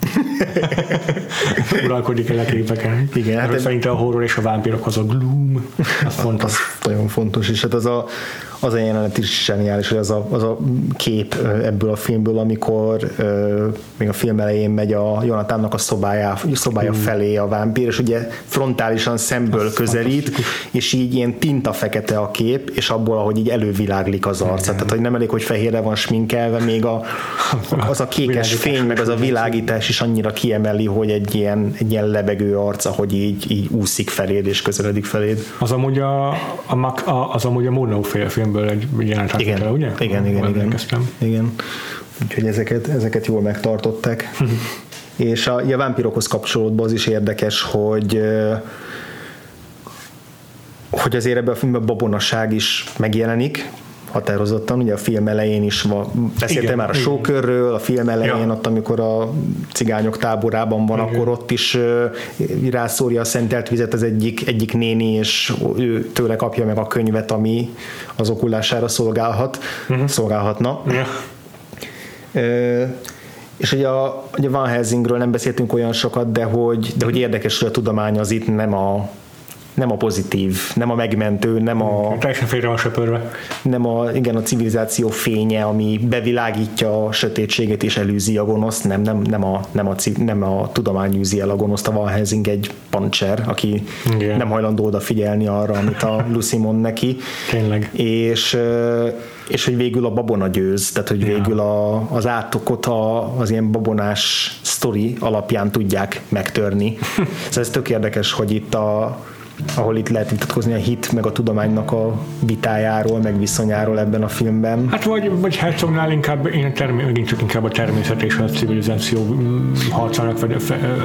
uralkodik el a képeken. Igen. Hát szerint a horror és a vámpírok az a gloom, az fontos. Az nagyon fontos, és hát az a az a jelenet is zseniális, hogy az a, az a kép ebből a filmből, amikor még a film elején megy a Jonathannak a szobája, szobája hmm. felé a vámpír, és ugye frontálisan szemből az közelít, és így ilyen tinta fekete a kép, és abból, ahogy így előviláglik az arca. Tehát, hogy nem elég, hogy fehérre van sminkelve, még a, az a kékes fény, meg az a világítás is annyira kiemeli, hogy egy ilyen, egy ilyen lebegő arca, hogy így, így úszik feléd, és közeledik feléd. Az amúgy a, a, a az amúgy a Murnau film filmből egy jelenet igen, le, ugye? Igen, igen, igen. Igen. Úgyhogy ezeket, ezeket jól megtartották. És a, a vámpirokhoz kapcsolódva az is érdekes, hogy hogy azért ebben a filmben babonaság is megjelenik, határozottan. Ugye a film elején is beszéltem már a sókörről, a film elején ja. ott, amikor a cigányok táborában van, Igen. akkor ott is rászórja a szentelt vizet az egyik, egyik néni, és ő tőle kapja meg a könyvet, ami az okulására szolgálhat, uh-huh. szolgálhatna. Ja. Uh, és ugye a, ugye Van Helsingről nem beszéltünk olyan sokat, de hogy, de hogy érdekes, hogy a tudomány az itt nem a nem a pozitív, nem a megmentő, nem a... Teljesen félre van söpörve. Nem a, igen, a civilizáció fénye, ami bevilágítja a sötétséget és elűzi a gonoszt, nem, nem, nem, a, nem, a, nem a tudomány űzi el a gonoszt, a Van Helsing egy pancser, aki igen. nem hajlandó odafigyelni arra, amit a Lucy mond neki. Tényleg. És és hogy végül a babona győz, tehát hogy végül a, az átokot a, az ilyen babonás sztori alapján tudják megtörni. szóval ez tök érdekes, hogy itt a, ahol itt lehet vitatkozni a hit meg a tudománynak a vitájáról, meg viszonyáról ebben a filmben. Hát vagy, vagy Herzognál inkább, én termé, megint csak inkább a természet és a civilizáció mm, harcának vagy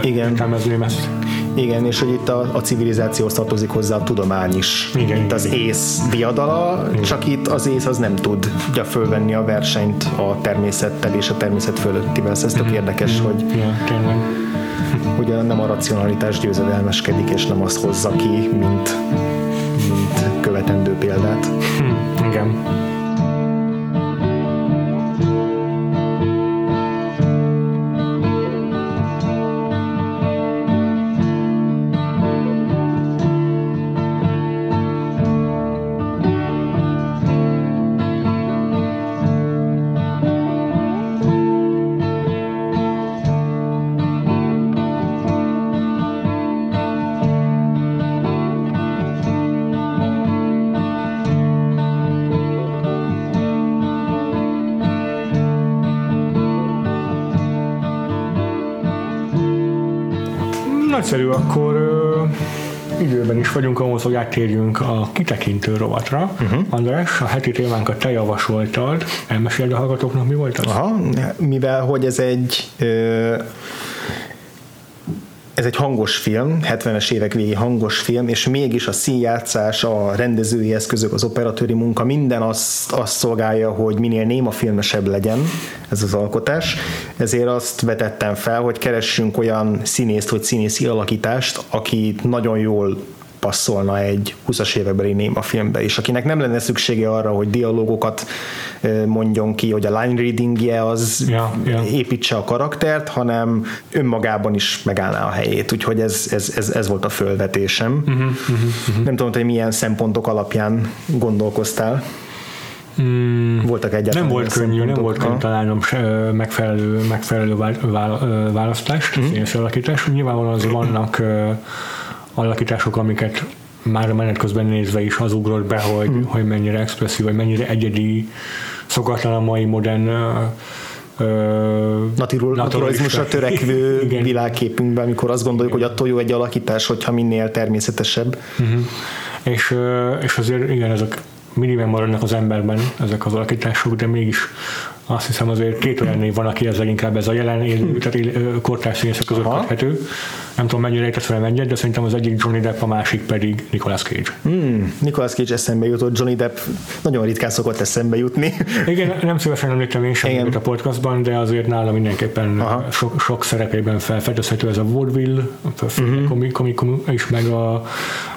Igen. ezt. Igen, és hogy itt a, a civilizációhoz tartozik hozzá a tudomány is. Igen, itt az ész diadala, Igen. csak itt az ész az nem tudja fölvenni a versenyt a természettel és a természet fölöttivel. Ez tök mhm. érdekes, mm. hogy ja, tényleg ugye nem a racionalitás győzedelmeskedik, és nem azt hozza ki, mint, mint követendő példát. Hm, igen. Nagyszerű, akkor ö, időben is vagyunk ahhoz, hogy áttérjünk a kitekintő rovatra. Uh-huh. András, a heti témánkat te javasoltad. Elmeséld a hallgatóknak, mi volt az? Aha, mivel hogy ez egy ö, ez egy hangos film, 70-es évek végi hangos film, és mégis a színjátszás, a rendezői eszközök, az operatőri munka, minden azt, azt szolgálja, hogy minél néma filmesebb legyen ez az alkotás. Ezért azt vetettem fel, hogy keressünk olyan színészt vagy színészi alakítást, aki nagyon jól passzolna egy 20-as évekbeli néma filmbe, és akinek nem lenne szüksége arra, hogy dialógokat mondjon ki, hogy a line readingje az Ja, ja. építse a karaktert, hanem önmagában is megállná a helyét. Úgyhogy ez, ez, ez, ez volt a fölvetésem. Uh-huh, uh-huh, uh-huh. Nem tudom, hogy milyen szempontok alapján gondolkoztál. Mm, Voltak egyáltalán nem volt könnyű, nem volt könnyű találnom megfelelő, megfelelő választást, mm. színész alakítás. Nyilvánvalóan azért vannak alakítások, amiket már a menet közben nézve is az ugrott be, hogy, mm. hogy mennyire expresszív, vagy mennyire egyedi, szokatlan a mai modern Naturul, naturalizmusra törekvő Igen. világképünkben, amikor azt gondoljuk, hogy attól jó egy alakítás, hogyha minél természetesebb. És, ö, és azért igen, ezek mindig megmaradnak az emberben, ezek az alakítások, de mégis azt hiszem azért két olyan név van, aki ezzel inkább ez a jelen élő, tehát kortárs színészek között Aha. köthető. Nem tudom mennyire értesz velem egyet, de szerintem az egyik Johnny Depp, a másik pedig Nicolas Cage. Hmm, Nicolas Cage eszembe jutott, Johnny Depp nagyon ritkán szokott eszembe jutni. Igen, nem szívesen említem én sem a podcastban, de azért nála mindenképpen Aha. sok, sok szerepében felfedezhető ez a vaudeville, a uh-huh. komik, és meg a,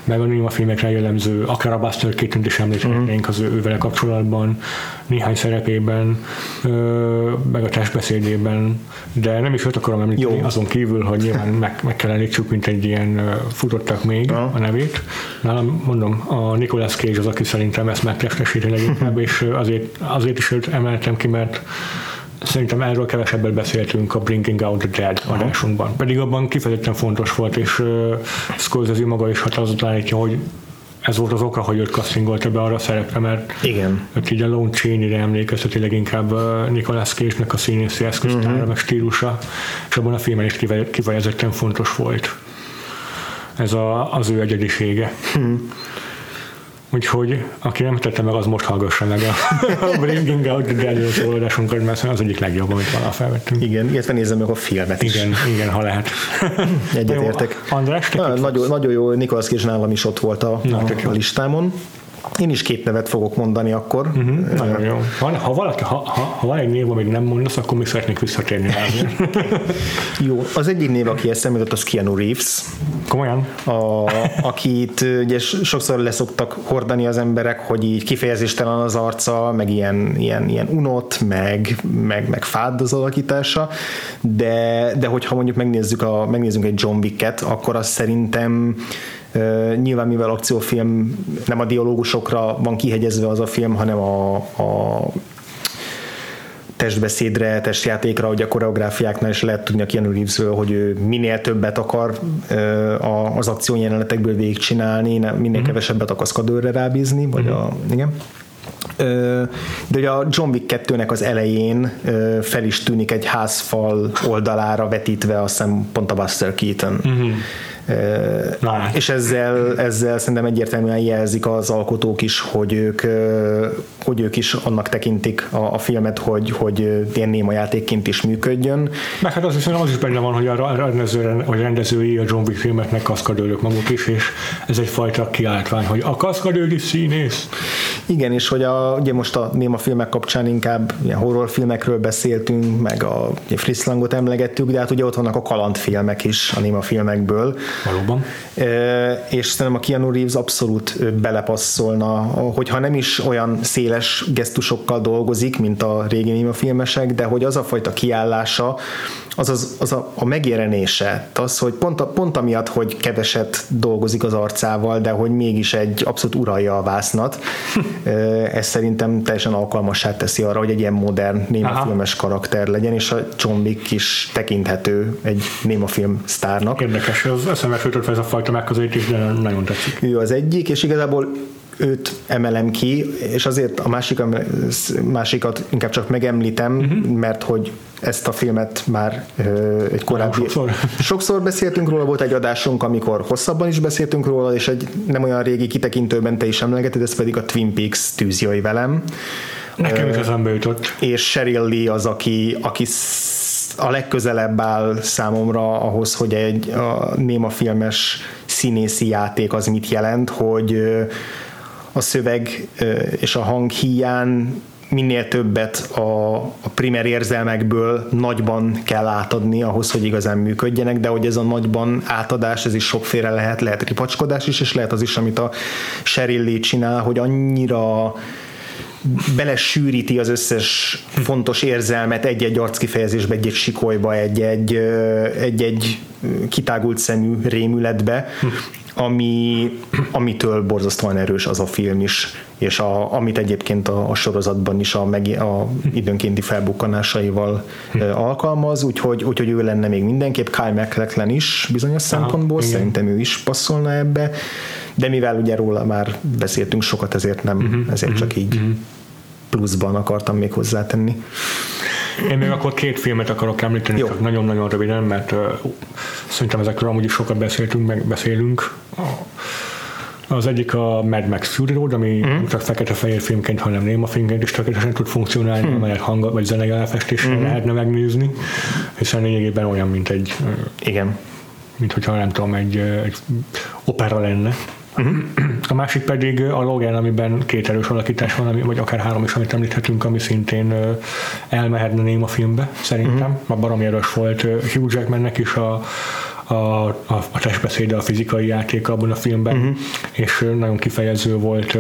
meg a néma filmekre jellemző, akár a Buster Keaton-t is említhetnénk az ő, ővele kapcsolatban, néhány szerepében, ö, meg a testbeszédében, de nem is őt akarom említeni, Jó. azon kívül, hogy nyilván meg, meg kell említsük, mint egy ilyen futottak még a nevét. Nálam mondom, a Nicolas Cage az, aki szerintem ezt megtestesíti leginkább, és azért, azért is őt emeltem ki, mert Szerintem erről kevesebbet beszéltünk a Bringing Out the Dead adásunkban. Pedig abban kifejezetten fontos volt, és uh, Scorsese maga is határozott állítja, hogy ez volt az oka, hogy őt castingolta be arra a szerepre, mert Igen. őt így a Lone Chaney-re emlékezteti leginkább Nicolas Cage-nek a színészi eszköztára, uh-huh. meg stílusa, és abban a filmen is kife- kifejezetten fontos volt. Ez a, az ő egyedisége. Úgyhogy, aki nem tette meg, az most hallgassa meg a, a Bringing Out the Dead szóladásunkat, mert az egyik legjobb, amit valaha felvettünk. Igen, illetve nézzem meg a filmet is. Igen, igen, ha lehet. Egyetértek. András, te Na, nagyon, nagyon jó, Nicolas Cage nálam is ott volt a, Na, a, a listámon. Én is két nevet fogok mondani akkor. Mhm, Nagyon jó. Van, ha, valaki, ha, ha, ha van egy név, amit nem mondasz, akkor még szeretnék visszatérni rá. Jó, az egyik név, aki eszembe jutott, az Keanu Reeves, Komolyan? a, akit ugye sokszor leszoktak hordani az emberek, hogy így kifejezéstelen az arca, meg ilyen, ilyen, ilyen unott, meg, meg, meg fád az alakítása, de, de hogyha mondjuk megnézzük a, megnézzünk egy John Wick-et, akkor az szerintem nyilván mivel akciófilm nem a dialógusokra van kihegyezve az a film, hanem a, a testbeszédre, testjátékra, hogy a koreográfiáknál is lehet tudni a Keanu Reevesről, hogy ő minél többet akar az akciójelenetekből végigcsinálni, minél kevesebbet a kaszkadőrre rábízni, vagy a, igen. De ugye a John Wick 2-nek az elején fel is tűnik egy házfal oldalára vetítve azt hiszem pont a Buster Keaton. Uh-huh. Na, hát. És ezzel, ezzel szerintem egyértelműen jelzik az alkotók is, hogy ők, hogy ők is annak tekintik a, a filmet, hogy, hogy ilyen néma játékként is működjön. Meg hát az is, az is benne van, hogy a rendező, vagy rendezői a John Wick filmeknek kaszkadőrök maguk is, és ez egyfajta kiáltvány, hogy a kaszkadőr is színész. Igen, és hogy a, ugye most a néma filmek kapcsán inkább ilyen horrorfilmekről beszéltünk, meg a ugye Fritz Langot emlegettük, de hát ugye ott vannak a kalandfilmek is a néma filmekből. Valóban. És szerintem a Keanu Reeves abszolút belepasszolna, hogyha nem is olyan széles gesztusokkal dolgozik, mint a régi néma filmesek, de hogy az a fajta kiállása, az, az, az a, a megjelenése, az, hogy pont, a, pont amiatt, hogy keveset dolgozik az arcával, de hogy mégis egy abszolút uralja a vásznat, ez szerintem teljesen alkalmassá teszi arra, hogy egy ilyen modern néma Aha. filmes karakter legyen, és a John Wick is tekinthető egy néma film sztárnak. Érdekes, az eszembe jutott ez a fajta megközelítés, de nagyon tetszik. ő az egyik, és igazából őt emelem ki, és azért a másik, másikat inkább csak megemlítem, uh-huh. mert hogy ezt a filmet már ö, egy korábbi... Sokszor. sokszor beszéltünk róla, volt egy adásunk, amikor hosszabban is beszéltünk róla, és egy nem olyan régi kitekintőben te is emlegeted, ez pedig a Twin Peaks tűzjöjj velem. Nekem is eszembe jutott. És Sheryl Lee az, aki, aki a legközelebb áll számomra ahhoz, hogy egy a néma filmes színészi játék az mit jelent, hogy a szöveg és a hang hiány minél többet a, a primer érzelmekből nagyban kell átadni ahhoz, hogy igazán működjenek, de hogy ez a nagyban átadás, ez is sokféle lehet, lehet ripacskodás is, és lehet az is, amit a Sheryl csinál, hogy annyira belesűríti az összes fontos érzelmet egy-egy arckifejezésbe, egy-egy sikolyba, egy-egy, egy-egy kitágult szemű rémületbe, ami, amitől borzasztóan erős az a film is, és a, amit egyébként a, a sorozatban is a, meg, a időnkénti felbukkanásaival alkalmaz, úgyhogy, úgyhogy ő lenne még mindenképp, Kyle MacLachlan is bizonyos Aha, szempontból, igen. szerintem ő is passzolna ebbe, de mivel ugye róla már beszéltünk sokat, ezért nem, uh-huh, ezért uh-huh, csak így uh-huh. Pluszban akartam még hozzátenni. Én még akkor két filmet akarok említeni, Jó. csak nagyon-nagyon röviden, mert uh, szerintem ezekről amúgy is sokat beszéltünk, meg beszélünk. Az egyik a Mad Max Fury Road, ami mm. csak fekete-fehér filmként, hanem néma filmként is tökéletesen tud funkcionálni, mm. amelyet hang vagy zenei elfestéssel mm. lehetne megnézni, hiszen lényegében olyan, mint egy igen mint hogyha nem tudom, egy, egy opera lenne. Uh-huh. A másik pedig a Logan, amiben két erős alakítás van, ami, vagy akár három is, amit említhetünk, ami szintén elmehetne néma filmbe, szerintem. Uh-huh. A baromi erős volt Hugh Jackmannek is a, a, a, a testbeszéde, a fizikai játék abban a filmben, uh-huh. és nagyon kifejező volt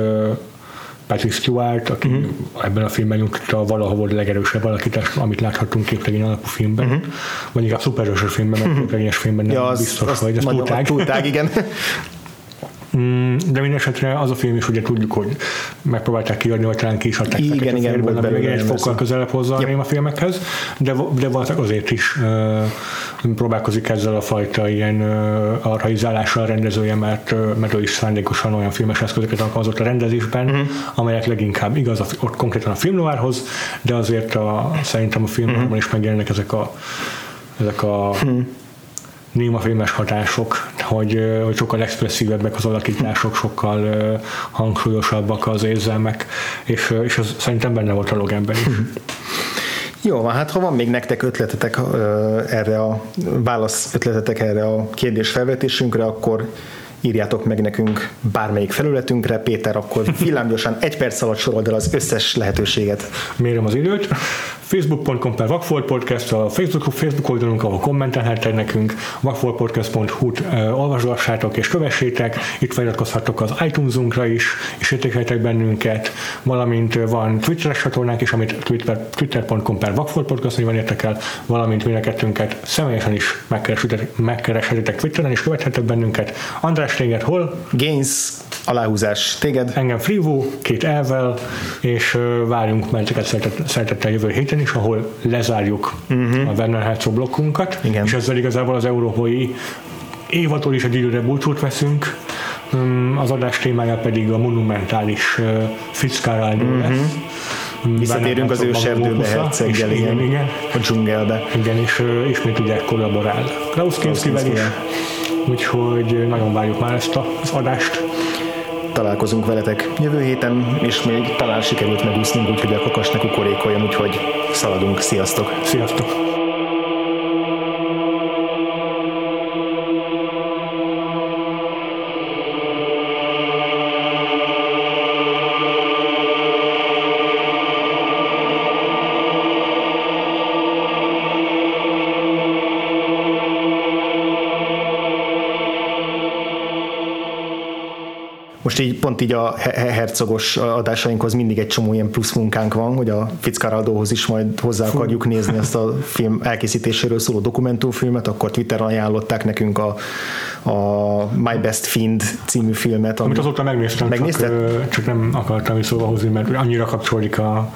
Patrick Stewart, aki uh-huh. ebben a filmben nyújtotta valahol a legerősebb alakítást, amit láthattunk képregény alapú filmben, uh-huh. vagy inkább szupererős filmben, mert képregényes filmben nem ja, biztos, az, hogy ez túltág. túltág. igen. Mm, de minden esetre az a film is ugye tudjuk, hogy megpróbálták kiadni, vagy talán ki is adták igen, igen, igen, félben, ami egy fokkal közelebb hozza yep. a filmekhez, de, de valószínűleg azért is uh, próbálkozik ezzel a fajta ilyen uh, arhaizálással a rendezője, mert, uh, mert ő is szándékosan olyan filmes eszközöket alkalmazott a rendezésben, uh-huh. amelyek leginkább igaz, a, ott konkrétan a filmnoárhoz, de azért a, szerintem a filmben uh-huh. is megjelennek ezek a ezek a uh-huh némafilmes hatások, hogy, hogy sokkal expresszívebbek az alakítások, sokkal hangsúlyosabbak az érzelmek, és, és az szerintem benne volt a Loganben is. Jó, hát ha van még nektek ötletetek erre a válasz ötletetek erre a kérdés felvetésünkre, akkor írjátok meg nekünk bármelyik felületünkre. Péter, akkor villámgyorsan egy perc alatt sorold el az összes lehetőséget. Mérem az időt facebook.com per Vagfolt Podcast, a Facebook, Facebook oldalunk, ahol kommentelhettek nekünk, vagfoltpodcast.hu-t olvasgassátok és kövessétek, itt feliratkozhatok az iTunes-unkra is, és értékeltek bennünket, valamint van Twitter-es csatornánk is, amit twitter, twitter.com per Vagfolt Podcast van értek el, valamint mindenkettőnket személyesen is megkereshetitek Twitteren, és követhetek bennünket. András, téged hol? Gains, aláhúzás, téged? Engem Frivo, két elvel, és várjunk menteket szeretettel jövő héten is, ahol lezárjuk uh-huh. a Werner Herzog blokkunkat, Igen. és ezzel igazából az európai évadtól is egy időre búcsút veszünk, mm, az adás témája pedig a monumentális Fitzcarraldo uh-huh. lesz. Mm, Visszatérünk az őserdőbe, herceggel, igen, igen, a dzsungelbe. Igen, és ismét ugye kollaborál Klaus Kinskivel is, úgyhogy nagyon várjuk már ezt az adást találkozunk veletek jövő héten, és még talán sikerült megúsznunk, úgyhogy a kakas ne kukorékoljon, úgyhogy szaladunk. Sziasztok! Sziasztok! Pont így a hercogos adásainkhoz mindig egy csomó ilyen plusz munkánk van, hogy a Fitzcarraldóhoz is majd hozzá akarjuk nézni ezt a film elkészítéséről szóló dokumentumfilmet, akkor Twitteren ajánlották nekünk a, a My Best Fiend című filmet. Amit azóta megnéztem, Megnézted? csak, csak nem akartam is szóba hozni, mert annyira kapcsolódik a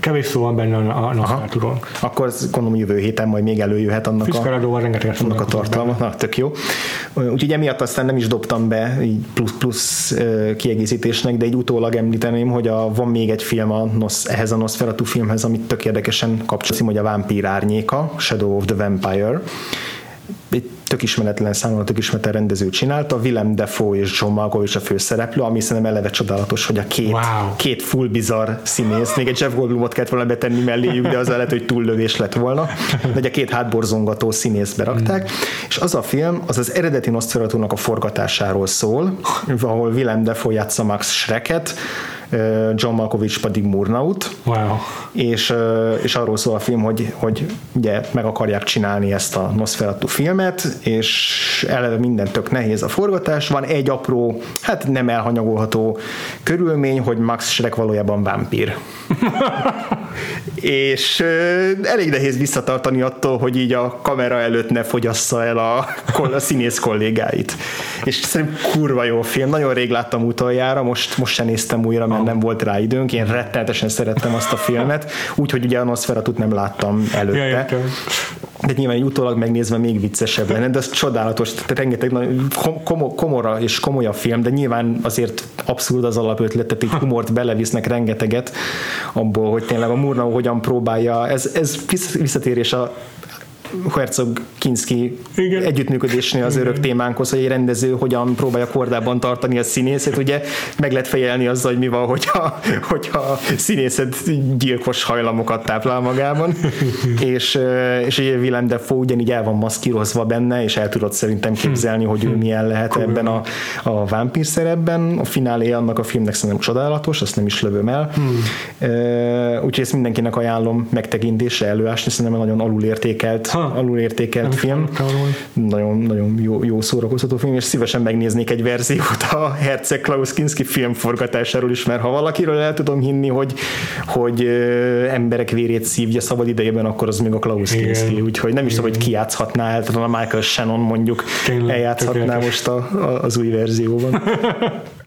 kevés szó van benne a Nosferatu-ról. Akkor gondolom jövő héten majd még előjöhet annak a, annak a tartalma. Na, tök jó. Úgyhogy emiatt aztán nem is dobtam be így plusz, plusz kiegészítésnek, de egy utólag említeném, hogy a, van még egy film a Nos, ehhez a Nosferatu filmhez, amit tök érdekesen kapcsolódik, hogy a Vámpír árnyéka, Shadow of the Vampire, egy tök ismeretlen számomra tök ismeretlen rendező csinálta, Willem Dafoe és John Malkovich a főszereplő, ami szerintem eleve csodálatos, hogy a két, wow. két full bizarr színész, még egy Jeff Goldblumot kellett volna betenni melléjük, de az lehet, hogy túllövés lett volna, de a két hátborzongató színész berakták, mm. és az a film, az az eredeti nosferatu a forgatásáról szól, ahol Willem Dafoe játsza Max Schrecket, John Malkovich pedig Murnaut. Wow. És, és arról szól a film, hogy, hogy ugye meg akarják csinálni ezt a Nosferatu filmet, és eleve minden tök nehéz a forgatás. Van egy apró, hát nem elhanyagolható körülmény, hogy Max Schreck valójában vámpír. és elég nehéz visszatartani attól, hogy így a kamera előtt ne fogyassza el a, a színész kollégáit. És szerintem kurva jó film, nagyon rég láttam utoljára, most, most se néztem újra, mert nem volt rá időnk, én rettenetesen szerettem azt a filmet, úgyhogy ugye a Nosferatu-t nem láttam előtte. Ja, de nyilván egy utólag megnézve még viccesebb lenne, de ez csodálatos, tehát rengeteg kom- komora és komolyabb film, de nyilván azért abszurd az alapötlet, tehát így humort belevisznek rengeteget abból, hogy tényleg a Murnau hogyan próbálja, ez, ez visszatérés a Herzog Kinski Igen. együttműködésnél az örök témánkhoz, hogy egy rendező hogyan próbálja kordában tartani a színészet, ugye meg lehet fejelni azzal, hogy mi van, hogyha, hogyha a színészet gyilkos hajlamokat táplál magában, és, és egy Willem Dafoe ugyanígy el van maszkírozva benne, és el tudod szerintem képzelni, hogy ő milyen lehet ebben a, a vámpír szerepben. A finálé annak a filmnek szerintem csodálatos, azt nem is lövöm el. Hmm. Úgyhogy ezt mindenkinek ajánlom megtekintésre előásni, szerintem nagyon alulértékelt alulértékelt film. Nagyon, nagyon jó, jó szórakoztató film, és szívesen megnéznék egy verziót a Herceg Klaus Kinski film forgatásáról is, mert ha valakiről el tudom hinni, hogy, hogy emberek vérét szívja szabad idejében, akkor az még a Klaus. Kinski, úgyhogy nem is tudom, hogy ki játszhatná, el, a Michael Shannon mondjuk Tényleg, eljátszhatná tökéletes. most a, a, az új verzióban.